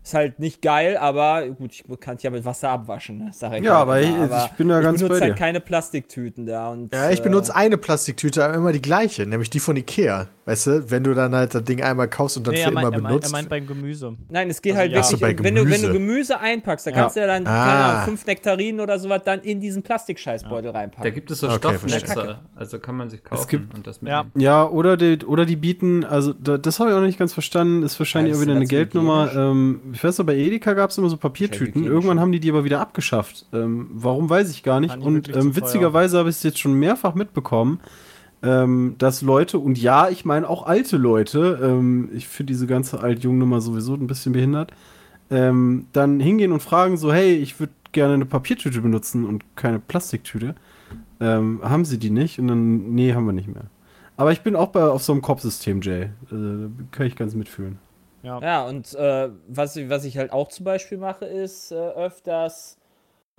Ist halt nicht geil, aber gut, ich kann es ja mit Wasser abwaschen. Ne? Sag ich Ja, halt aber ich- immer. ich bin da ganz benutze bei halt dir. keine Plastiktüten da. Und, Ja, ich äh, benutze eine Plastiktüte, aber immer die gleiche, nämlich die von Ikea. Weißt du, wenn du dann halt das Ding einmal kaufst und dann Nee, für meint, immer er, meint, benutzt. er meint beim Gemüse. Nein, es geht Also halt ja. wirklich, so, bei wenn, du, wenn du Gemüse. Einpackst, dann Ja. kannst du ja dann keine Ah. Ahnung, fünf Nektarinen oder sowas dann in diesen Plastikscheißbeutel Da reinpacken. gibt es so Okay, Stoffnetze, also kann man sich kaufen gibt- und das Ja. mitnehmen. Ja, oder die, oder die bieten, also da, das habe ich auch nicht ganz verstanden, ist wahrscheinlich Ja, auch wieder eine Geldnummer. Ähm, ich weiß noch, bei Edeka gab es immer so Papiertüten. hygienisch, Irgendwann ja. haben die die aber wieder abgeschafft. Ähm, warum weiß ich gar nicht. Und ähm, witzigerweise habe ich es jetzt schon mehrfach mitbekommen, ähm, dass Leute, und ja, ich meine auch alte Leute, ähm, ich finde diese ganze Alt-Jung-Nummer sowieso ein bisschen behindert, ähm, dann hingehen und fragen so, hey, ich würde gerne eine Papiertüte benutzen und keine Plastiktüte. Ähm, haben sie die nicht? Und dann, nee, haben wir nicht mehr. Aber ich bin auch bei, auf so einem Kopfsystem, Jay. Also, da kann ich ganz mitfühlen. Ja. Ja, und äh, was, ich- was ich halt auch zum Beispiel mache, ist äh, öfters,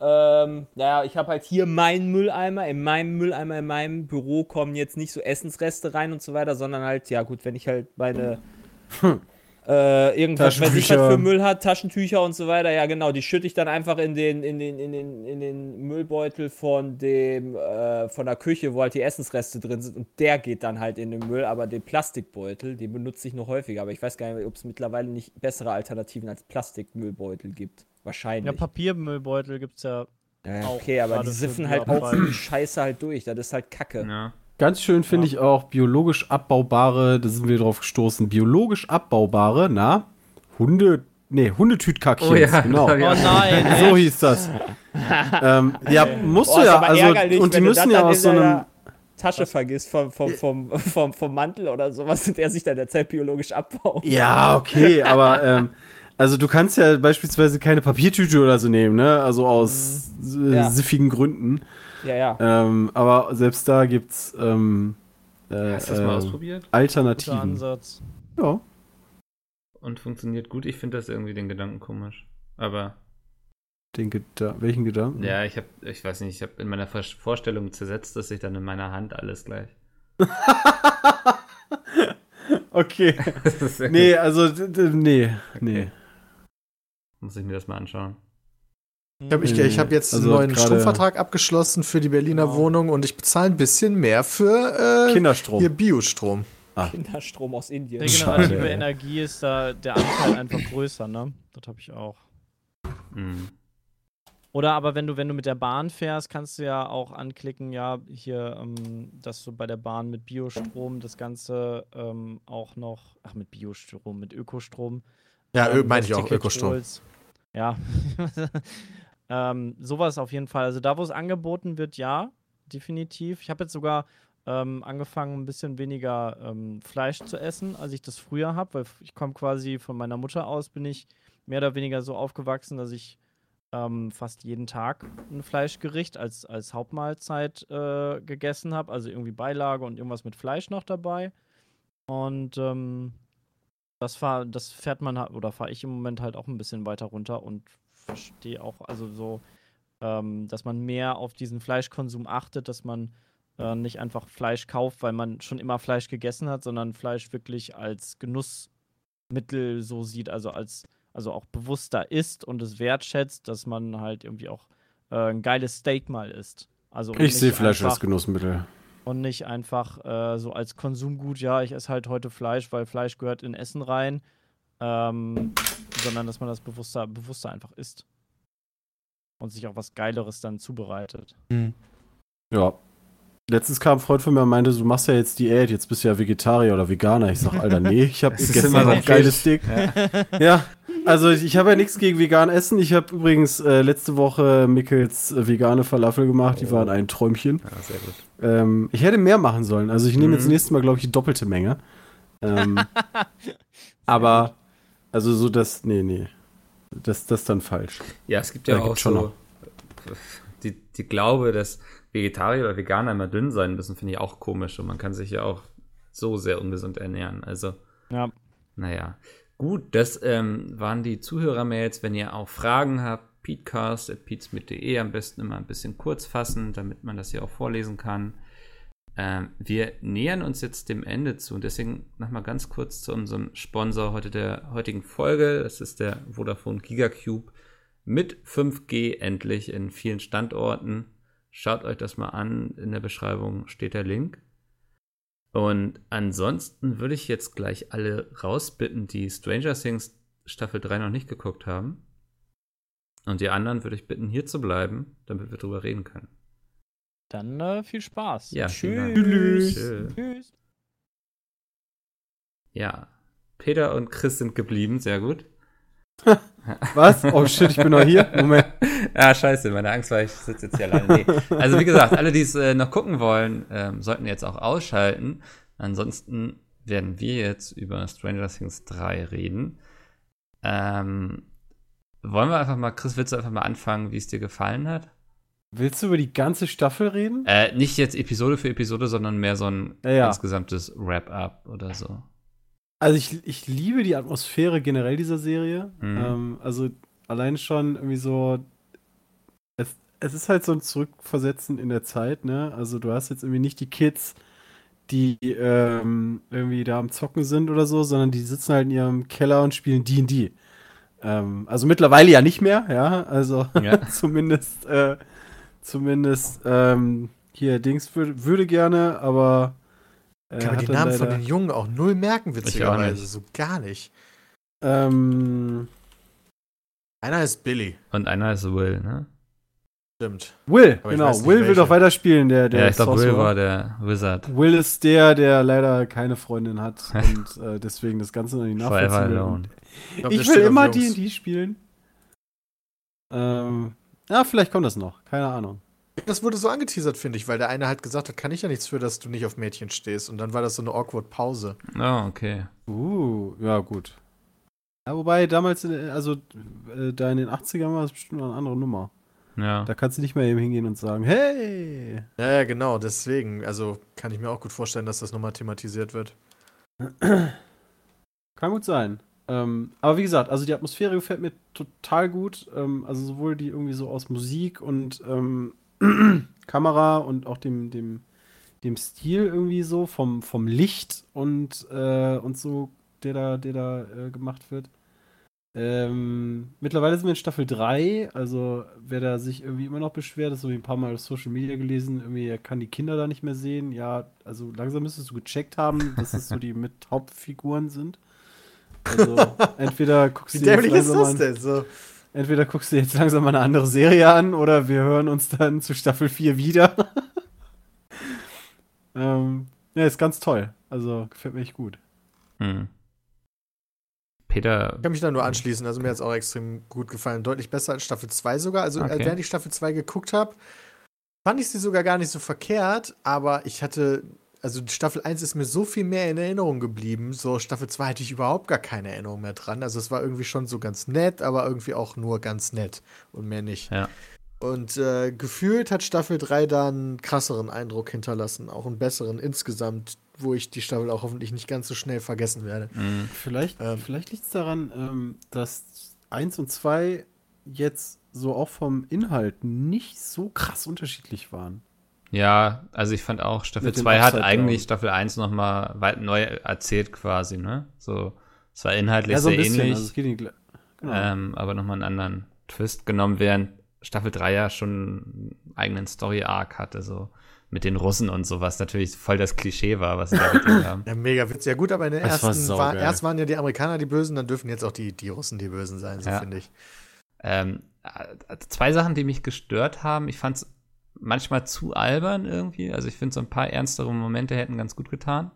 ähm, naja, ich habe halt hier meinen Mülleimer. In meinem Mülleimer, in meinem Büro kommen jetzt nicht so Essensreste rein und so weiter, sondern halt, ja gut, wenn ich halt meine äh, irgendwas, was ich halt für Müll hat, Taschentücher und so weiter, ja genau, die schütte ich dann einfach in den, in den, in den, in den Müllbeutel von dem, äh, von der Küche, wo halt die Essensreste drin sind und der geht dann halt in den Müll, aber den Plastikbeutel, den benutze ich noch häufiger, aber ich weiß gar nicht, ob es mittlerweile nicht bessere Alternativen als Plastikmüllbeutel gibt. Wahrscheinlich. Ja, Papiermüllbeutel gibt es ja. Ja, ja, auch okay, aber die siffen halt auch für die Scheiße halt durch, das ist halt Kacke. Ja. Ganz schön finde ich auch biologisch abbaubare, da sind wir drauf gestoßen, biologisch abbaubare, na, Hunde, nee, Hundetütkackchen, Oh ja, genau. Oh nein, So hieß das. ähm, ja, musst Boah, du ja, aber also, und die müssen ja aus so einem, Tasche vergisst vom, vom, vom, vom, vom Mantel oder sowas der sich dann derzeit biologisch abbaut. ja, okay, aber, ähm, also du kannst ja beispielsweise keine Papiertüte oder so nehmen, ne, also aus Mhm. Ja. siffigen Gründen, Ja, ja. ähm, aber selbst da gibt's, ähm, äh, Hast du das mal äh, ausprobiert? guter Alternativen. Ansatz. Ja. Und funktioniert gut? Ich finde das irgendwie den Gedanken komisch. Aber Den Geda welchen Gedanken? ja, ich habe, ich weiß nicht, ich habe in meiner Vor- Vorstellung zersetzt, dass sich dann in meiner Hand alles gleich. Okay. Nee, also, nee, nee. Muss ich mir das mal anschauen. Ich habe ich, ich hab jetzt Also einen neuen Stromvertrag abgeschlossen für die Berliner Genau. Wohnung und ich bezahle ein bisschen mehr für äh, Kinderstrom. hier Biostrom. Kinderstrom aus Indien. Regenerative Schade. Energie ist da der Anteil einfach größer, ne? Das habe ich auch. Mhm. Oder aber wenn du, wenn du mit der Bahn fährst, kannst du ja auch anklicken, ja, hier, ähm, dass du bei der Bahn mit Biostrom das Ganze ähm, auch noch, ach, mit Biostrom, mit Ökostrom. Ja, ähm, meine ich auch, Ökostrom. holst. Ja. ähm, sowas auf jeden Fall. Also da, wo es angeboten wird, ja, definitiv. Ich habe jetzt sogar ähm, angefangen, ein bisschen weniger ähm, Fleisch zu essen, als ich das früher habe, weil ich komme quasi von meiner Mutter aus, bin ich mehr oder weniger so aufgewachsen, dass ich ähm, fast jeden Tag ein Fleischgericht als, als Hauptmahlzeit äh, gegessen habe, also irgendwie Beilage und irgendwas mit Fleisch noch dabei. Und ähm, das fahr, das fährt man halt, oder fahre ich im Moment halt auch ein bisschen weiter runter und verstehe auch, also so, ähm, dass man mehr auf diesen Fleischkonsum achtet, dass man äh, nicht einfach Fleisch kauft, weil man schon immer Fleisch gegessen hat, sondern Fleisch wirklich als Genussmittel so sieht, also als, also auch bewusster isst und es wertschätzt, dass man halt irgendwie auch äh, ein geiles Steak mal isst. Also Ich sehe Fleisch als Genussmittel. Und nicht einfach äh, so als Konsumgut, ja, ich esse halt heute Fleisch, weil Fleisch gehört in Essen rein, ähm, sondern dass man das bewusster, bewusster einfach isst. Und sich auch was Geileres dann zubereitet. Ja. Letztens kam ein Freund von mir und meinte, du machst ja jetzt Diät, jetzt bist du ja Vegetarier oder Veganer. Ich sag, Alter, nee, ich habe gestern noch noch geiles. Steak. Ja, also ich, ich habe ja nichts gegen vegan Essen. Ich habe übrigens äh, letzte Woche Mickels äh, vegane Falafel gemacht. Die waren ein Träumchen. Ja, sehr gut. Ähm, ich hätte mehr machen sollen. Also ich nehme Mhm. jetzt nächstes Mal, glaube ich, die doppelte Menge. Ähm, aber, also so das, nee, nee. Das, das ist dann falsch. Ja, es gibt ja Ja, auch schon so die, die Glaube, dass Vegetarier oder Veganer immer dünn sein müssen, finde ich auch komisch. Und man kann sich ja auch so sehr ungesund ernähren. Also, Ja. naja. Gut, das ähm, waren die Zuhörermails. Wenn ihr auch Fragen habt, peatcast.peatsmit.de am besten immer ein bisschen kurz fassen, damit man das hier auch vorlesen kann. Ähm, wir nähern uns jetzt dem Ende zu und deswegen nochmal ganz kurz zu unserem Sponsor heute der heutigen Folge. Das ist der Vodafone Gigacube mit 5G endlich in vielen Standorten. Schaut euch das mal an. In der Beschreibung steht der Link. Und ansonsten würde ich jetzt gleich alle rausbitten, die Stranger Things Staffel 3 noch nicht geguckt haben. Und die anderen würde ich bitten, hier zu bleiben, damit wir drüber reden können. Dann äh, viel Spaß. Ja, Dank. Tschüss. Tschö. Tschüss. Ja, Peter und Chris sind geblieben, sehr gut. Was? Oh shit, ich bin noch hier. Moment. Ah, scheiße, meine Angst war, ich sitze jetzt hier alleine. Nee. Also wie gesagt, alle, die es äh, noch gucken wollen, ähm, sollten jetzt auch ausschalten. Ansonsten werden wir jetzt über Stranger Things 3 reden. Ähm, wollen wir einfach mal, Chris, willst du einfach mal anfangen, wie es dir gefallen hat? Willst du über die ganze Staffel reden? Äh, nicht jetzt Episode für Episode, sondern mehr so ein Ja, ja. insgesamtes Wrap-up oder so. Also ich, ich liebe die Atmosphäre generell dieser Serie. Mhm. Ähm, also allein schon irgendwie so. Es, es ist halt so ein Zurückversetzen in der Zeit, ne? Also du hast jetzt irgendwie nicht die Kids, die ähm, irgendwie da am Zocken sind oder so, sondern die sitzen halt in ihrem Keller und spielen D&D. Ähm, also mittlerweile ja nicht mehr, ja. Also Ja. zumindest, äh, zumindest ähm, hier Dings würde, würde gerne, aber äh, Kann man die Namen von den Jungen auch null merken, witzigerweise. So gar nicht. Ähm, Einer ist Billy. Und einer ist Will, ne? Stimmt. Will, Aber ich genau. Will will welche. doch weiterspielen, der, der ja, ich glaube, Will war der Wizard. Will ist der, der leider keine Freundin hat und äh, deswegen das Ganze noch nicht nachvollziehen will. alone. Und glaub, Ich will immer. D&D spielen. Ähm, ja, vielleicht kommt das noch. Keine Ahnung. Das wurde so angeteasert, finde ich, weil der eine halt gesagt hat, kann ich ja nichts für, dass du nicht auf Mädchen stehst. Und dann war das so eine awkward Pause. Oh, okay. Uh, ja, gut. Ja, wobei damals, in, also äh, da in den 80ern war das bestimmt noch eine andere Nummer. Ja. Da kannst du nicht mehr eben hingehen und sagen, hey! Ja, ja, genau, deswegen. Also kann ich mir auch gut vorstellen, dass das nochmal thematisiert wird. Kann gut sein. Ähm, aber wie gesagt, also die Atmosphäre gefällt mir total gut. Ähm, also sowohl die irgendwie so aus Musik und ähm, Kamera und auch dem, dem, dem Stil irgendwie so, vom, vom Licht und, äh, und so, der da, der da äh, gemacht wird. Ähm, mittlerweile sind wir in Staffel 3, also wer da sich irgendwie immer noch beschwert, das habe ich ein paar Mal auf Social Media gelesen, irgendwie er kann die Kinder da nicht mehr sehen. Ja, also langsam müsstest du gecheckt haben, dass es so die mit Hauptfiguren sind. Also entweder guckst Wie du jetzt dämlich ist das denn? So, entweder guckst du jetzt langsam mal eine andere Serie an oder wir hören uns dann zu Staffel 4 wieder. ähm, ja, ist ganz toll. Also gefällt mir echt gut. Hm. Peter. ich kann mich da nur anschließen. Also mir hat es auch extrem gut gefallen. Deutlich besser als Staffel 2 sogar. Also Okay. äh, während ich Staffel 2 geguckt habe, fand ich sie sogar gar nicht so verkehrt. Aber ich hatte, also Staffel 1 ist mir so viel mehr in Erinnerung geblieben. So Staffel 2 hatte ich überhaupt gar keine Erinnerung mehr dran. Also es war irgendwie schon so ganz nett, aber irgendwie auch nur ganz nett und mehr nicht. Ja. Und äh, gefühlt hat Staffel 3 da einen krasseren Eindruck hinterlassen, auch einen besseren insgesamt, wo ich die Staffel auch hoffentlich nicht ganz so schnell vergessen werde. Hm. Vielleicht, Ähm. vielleicht liegt es daran, ähm, dass 1 und 2 jetzt so auch vom Inhalt nicht so krass unterschiedlich waren. Ja, also ich fand auch, Staffel Mit dem 2 hat eigentlich Down. Staffel 1 nochmal weit neu erzählt quasi, ne? So, es war inhaltlich Ja, so ein sehr bisschen. ähnlich, Also genau. ähm, aber nochmal einen anderen Twist genommen, während Staffel 3 ja schon einen eigenen Story-Arc hatte, so mit den Russen und so, was natürlich voll das Klischee war, was sie da getan haben. Ja, mega witzig. Ja, gut, aber in der Das war ersten war, saugeil. erst waren ja die Amerikaner die Bösen, dann dürfen jetzt auch die, die Russen die Bösen sein, so Ja. finde ich. Ähm, äh, zwei Sachen, die mich gestört haben. Ich fand es manchmal zu albern irgendwie. Also ich finde, so ein paar ernstere Momente hätten ganz gut getan.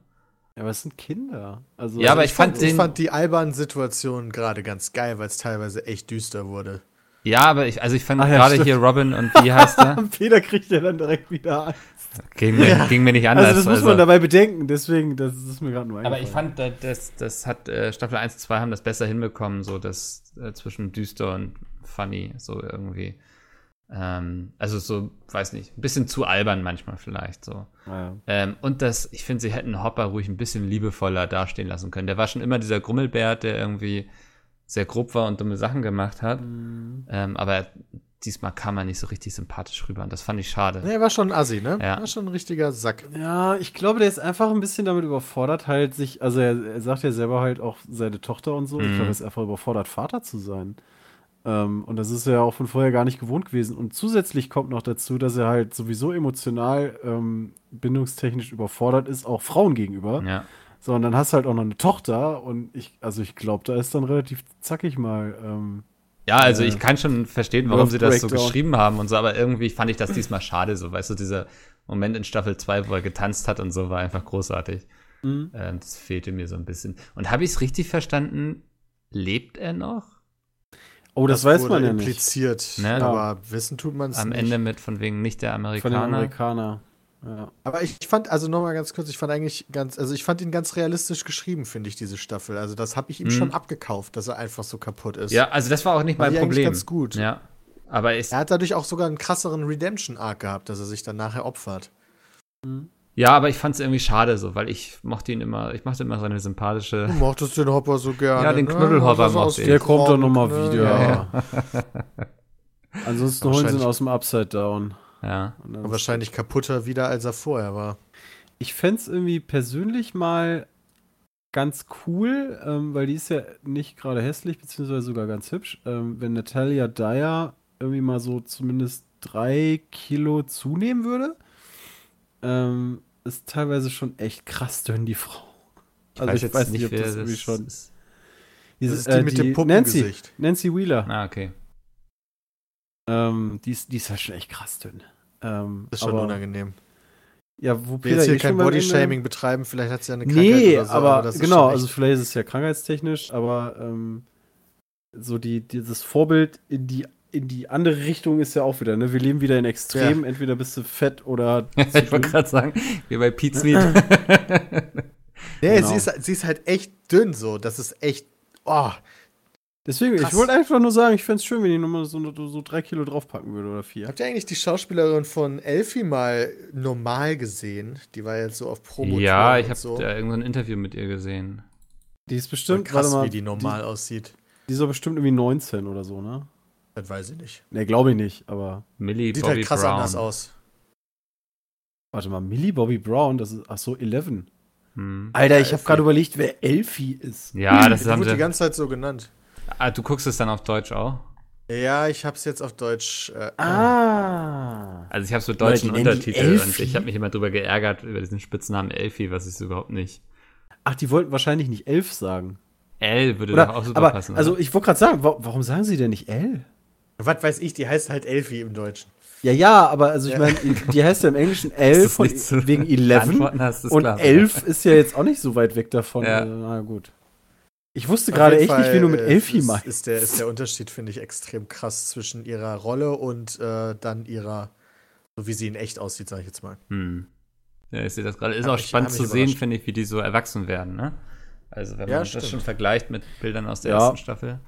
ja, aber es sind Kinder. Also, Ja, aber ich fand Ich den. fand die albernen Situationen gerade ganz geil, weil es teilweise echt düster wurde. ja, aber ich, also ich fand Ach ja, gerade hier Robin und wie heißt er? Peter kriegt ja dann direkt wieder an. Ging mir, ging mir nicht anders. Also das muss man dabei bedenken, deswegen, das ist mir gerade nur aber ich fand, da- das, das hat äh, Staffel 1 und 2 haben das besser hinbekommen, so das äh, zwischen düster und funny, so irgendwie. Ähm, also so, weiß nicht, ein bisschen zu albern manchmal vielleicht so. Ja. Ähm, und das, ich finde, sie hätten Hopper ruhig ein bisschen liebevoller dastehen lassen können. Der war schon immer dieser Grummelbär, der irgendwie sehr grob war und dumme Sachen gemacht hat. Mhm. Ähm, aber diesmal kam er nicht so richtig sympathisch rüber und das fand ich schade. Nee, er war schon ein Assi, ne? Ja. War schon ein richtiger Sack. Ja, ich glaube, der ist einfach ein bisschen damit überfordert, halt sich, also er, er sagt ja selber halt auch seine Tochter und so. Ich Mhm. glaube, er ist einfach überfordert, Vater zu sein. Ähm, und das ist er ja auch von vorher gar nicht gewohnt gewesen. Und zusätzlich kommt noch dazu, dass er halt sowieso emotional ähm, bindungstechnisch überfordert ist, auch Frauen gegenüber. Ja. So, und dann hast du halt auch noch eine Tochter und ich, also ich glaube, da ist dann relativ zackig mal. Ähm, Ja, also Äh, ich kann schon verstehen, warum sie das so geschrieben haben und so, aber irgendwie fand ich das diesmal schade, so, weißt du, dieser Moment in Staffel 2, wo er getanzt hat und so, war einfach großartig. Mhm. Ähm, das fehlte mir so ein bisschen. Und habe ich es richtig verstanden? Lebt er noch? Oh, das, weiß wurde man ja nicht. impliziert. Ne? Aber wissen tut man es Am nicht. Ende mit von wegen nicht der Von den Amerikaner. Ja. Aber ich fand, also nochmal ganz kurz, ich fand eigentlich ganz, also ich fand ihn ganz realistisch geschrieben, finde ich, diese Staffel. Also das habe ich ihm Mhm. schon abgekauft, dass er einfach so kapput ist. Ja, also das war auch nicht Fand mein Problem. ganz gut. Ja. Aber Er hat dadurch auch sogar einen krasseren Redemption-Arc gehabt, dass er sich dann nachher opfert. Ja, aber ich fand es irgendwie schade so, weil ich mochte ihn immer, ich mochte immer seine sympathische. Du mochtest den Hopper so gerne. Ja, den ne? Knuddelhopper Das mochte ich. Der kommt dann nochmal ne? wieder. Ja, Ansonsten holen sie ihn aus dem Upside Down. Ja. Und dann Und wahrscheinlich kaputter wieder, als er vorher war. Ich fände es irgendwie persönlich mal ganz cool, ähm, weil die ist ja nicht gerade hässlich, beziehungsweise sogar ganz hübsch, ähm, wenn Natalia Dyer irgendwie mal so zumindest drei Kilo zunehmen würde. Ähm, ist teilweise schon echt krass dünn, die Frau. Also ich weiß nicht, ob wer das irgendwie schon. ist. Diese, Das ist die mit dem Nancy, Puppengesicht. Nancy Wheeler. Ah, okay. Ähm, die, ist, die ist halt schon echt krass dünn. Ähm, Das ist schon aber, unangenehm. Ja, wo Peter jetzt hier eh kein Bodyshaming betreiben, vielleicht hat sie ja eine Krankheit Nee, oder so, aber, das ist genau, also vielleicht ist es ja krankheitstechnisch, aber ähm, so die, dieses Vorbild in die, in die andere Richtung ist ja auch wieder, ne? Wir leben wieder in Extremen, entweder bist du fett oder zu ich wollte gerade sagen, wie bei Pete's Meat. Nee, Genau. sie, ist, sie ist halt echt dünn so. Das ist echt. Oh, Deswegen, Krass. ich wollte einfach nur sagen, ich fände es schön, wenn die nochmal so, so drei Kilo draufpacken würde oder vier. habt ihr eigentlich die Schauspielerin von Elfie mal normal gesehen? Die war jetzt so auf Promo. ja, ich habe so. da irgendein Interview mit ihr gesehen. Die ist bestimmt, krass, mal, wie die normal aussieht. Die, die ist doch bestimmt irgendwie 19 oder so, ne? Das weiß ich nicht. Ne, glaube ich nicht, aber Millie Sieht Bobby halt krass Brown. anders aus. warte mal, Millie Bobby Brown, das ist, ach so, 11. Hm. Alter, ich habe gerade überlegt, wer Elfie ist. Ja, das Die haben wurde die ganze Zeit so genannt. Ah, du guckst es dann auf Deutsch auch? Ja, ich hab's jetzt auf Deutsch. Äh, Ah. Also ich mit Leute, deutschen die Untertiteln und ich habe mich immer drüber geärgert über diesen Spitznamen Elfie, was ist überhaupt nicht. Ach, die wollten wahrscheinlich nicht elf sagen. L würde Oder, doch auch super aber, passen. also ich wollte gerade sagen, wa warum sagen sie denn nicht L? Was weiß ich, die heißt halt Elfie im Deutschen. Ja, ja, aber also ich Ja. meine, die heißt ja im Englischen nicht zu wegen 11 beantworten hast, ist und klar. 11 ist ja jetzt auch nicht so weit weg davon. Ja. Also, na gut. Ich wusste gerade echt nicht, wie du mit äh, Elfie ist, meinst. ist, der, ist der Unterschied, finde ich, extrem krass zwischen ihrer Rolle und äh, dann ihrer, so wie sie in echt aussieht, sage ich jetzt mal. Hm. Ja, ich sehe das gerade. Ist Hat auch mich- spannend zu sehen, finde ich, wie die so erwachsen werden, ne? Also wenn Ja, man stimmt. das schon vergleicht mit Bildern aus der Ja. ersten Staffel.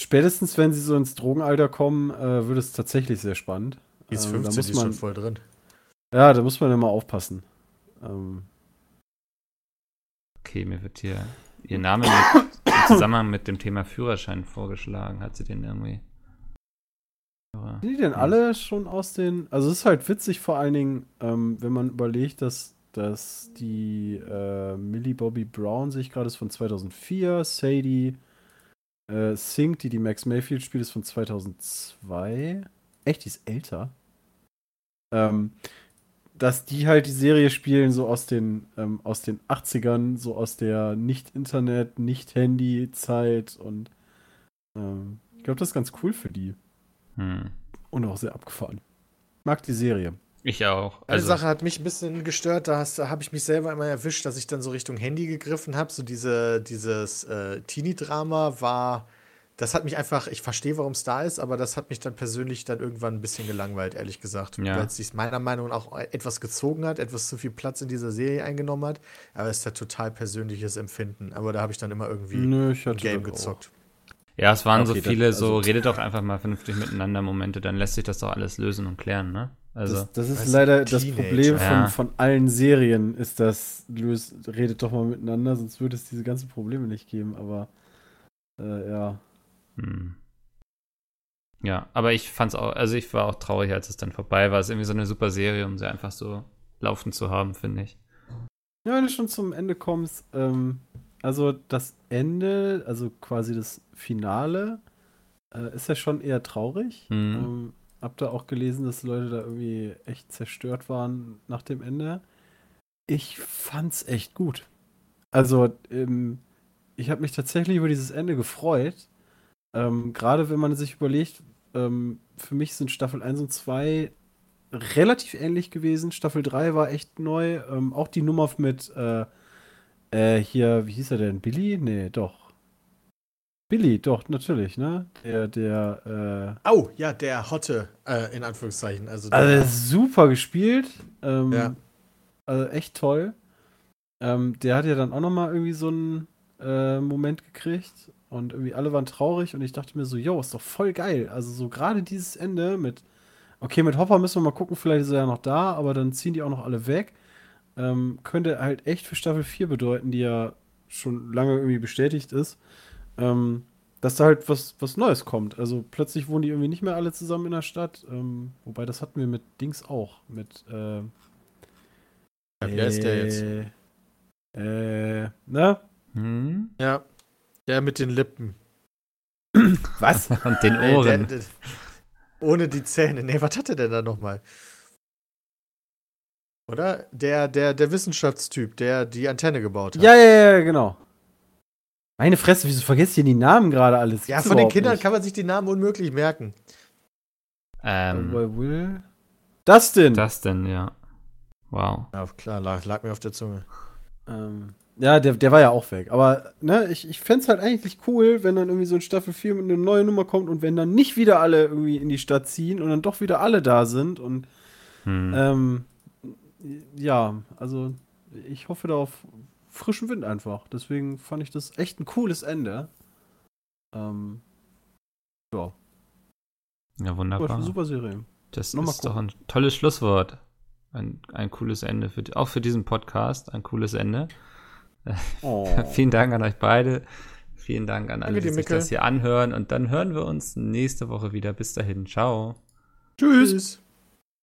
Spätestens, wenn sie so ins Drogenalter kommen, äh, wird es tatsächlich sehr spannend. Die ist Ähm, da 15, muss die ist man, schon voll drin. Ja, da muss man immer aufpassen. Ähm, Okay, mir wird hier ihr Name mit, im Zusammenhang mit dem Thema Führerschein vorgeschlagen. Hat sie den irgendwie? Sind die denn alle schon aus den. Also, es ist halt witzig, vor allen Dingen, ähm, wenn man überlegt, dass, dass die äh, Millie Bobby Brown sich gerade ist von 2004, Sadie äh, Sink, die die Max Mayfield spielt, ist von 2002. Echt, die ist älter. Ähm, dass die halt die Serie spielen, so aus den, ähm, aus den 80ern, so aus der Nicht-Internet, Nicht-Handy-Zeit und ähm, ich glaube, das ist ganz cool für die. Hm. Und auch sehr abgefahren. Mag die Serie. Ich auch. Eine Also, Sache hat mich ein bisschen gestört, da, da habe ich mich selber immer erwischt, dass ich dann so Richtung Handy gegriffen habe. So diese, dieses äh, Teenie-Drama war, das hat mich einfach, ich verstehe, warum es da ist, aber das hat mich dann persönlich dann irgendwann ein bisschen gelangweilt, ehrlich gesagt. Ja. Weil es sich meiner Meinung nach auch etwas gezogen hat, etwas zu viel Platz in dieser Serie eingenommen hat. Aber es ist ja total persönliches Empfinden. Aber da habe ich dann immer irgendwie Nö, Game das auch. Ja, es waren so Okay, das- viele, so also- redet doch einfach mal vernünftig miteinander Momente, dann lässt sich das doch alles lösen und klären, ne? Also, Das, das ist leider das. Problem von, Ja. von allen Serien, ist das, löst, redet doch mal miteinander, sonst würde es diese ganzen Probleme nicht geben, aber äh, ja. hm. Ja, aber ich fand's auch, also ich war auch traurig, als es dann vorbei war. Es ist irgendwie so eine super Serie, um sie einfach so laufen zu haben, finde ich. Ja, wenn du schon zum Ende kommst, ähm, also das Ende, also quasi das Finale, äh, ist ja schon eher traurig. Mhm. Ähm, hab da auch gelesen, dass Leute da irgendwie echt zerstört waren nach dem Ende. Ich fand's echt gut. Also, ähm, ich habe mich tatsächlich über dieses Ende gefreut. Ähm, Gerade wenn man sich überlegt, ähm, für mich sind Staffel 1 und 2 relativ ähnlich gewesen. Staffel 3 war echt neu. Ähm, auch die Nummer mit äh, äh, hier, wie hieß er denn? Billy? Nee, doch. Billy, doch, natürlich, ne? Der, der, äh, Oh, ja, der Hotte, äh, in Anführungszeichen. Also, der, Also super gespielt. Ähm, Ja. Also echt toll. Ähm, der hat ja dann auch nochmal irgendwie so einen äh, Moment gekriegt und irgendwie alle waren traurig und ich dachte mir so, yo, ist doch voll geil. Also so gerade dieses Ende mit, okay, mit Hopper müssen wir mal gucken, vielleicht ist er ja noch da, aber dann ziehen die auch noch alle weg. Ähm, könnte halt echt für Staffel 4 bedeuten, die ja schon lange irgendwie bestätigt ist, ähm, dass da halt was, was Neues kommt. Also plötzlich wohnen die irgendwie nicht mehr alle zusammen in der Stadt. Ähm, wobei das hatten wir mit Dings auch. Mit, äh, ja, wie heißt der jetzt? Äh, ne? Hm? Ja. Der mit den Lippen. Was? Und den Äh, Ohren. Der, der, ohne die Zähne. Nee, was hat er denn da nochmal? Oder? Der, der, der Wissenschaftstyp, der die Antenne gebaut hat. Ja, ja, ja, genau. Meine Fresse, wieso vergesst ihr die Namen gerade alles? Ja, Gibt's von den Kindern nicht. kann man sich die Namen unmöglich merken. ähm, Bei Will? Dustin. das denn, ja. Wow. Ja, klar, lag, lag mir auf der Zunge. Ähm, ja, der, der war ja auch weg. Aber ne, ich, ich fände es halt eigentlich cool, wenn dann irgendwie so in Staffel 4 mit einer neuen Nummer kommt und wenn dann nicht wieder alle irgendwie in die Stadt ziehen und dann doch wieder alle da sind. Und Hm. ähm, ja, also ich hoffe da auf frischen Wind einfach. Deswegen fand ich das echt ein cooles Ende. Ähm, ja, ja, super, wunderbar. super Serie. Das Noch mal ist doch ein tolles Schlusswort. Ein, ein cooles Ende, für, auch für diesen Podcast. Ein cooles Ende. Oh. Vielen Dank an euch beide. Vielen Dank an alle, Danke die sich Mickel. das hier anhören. Und dann hören wir uns nächste Woche wieder. Bis dahin. Ciao. Tschüss. Tschüss.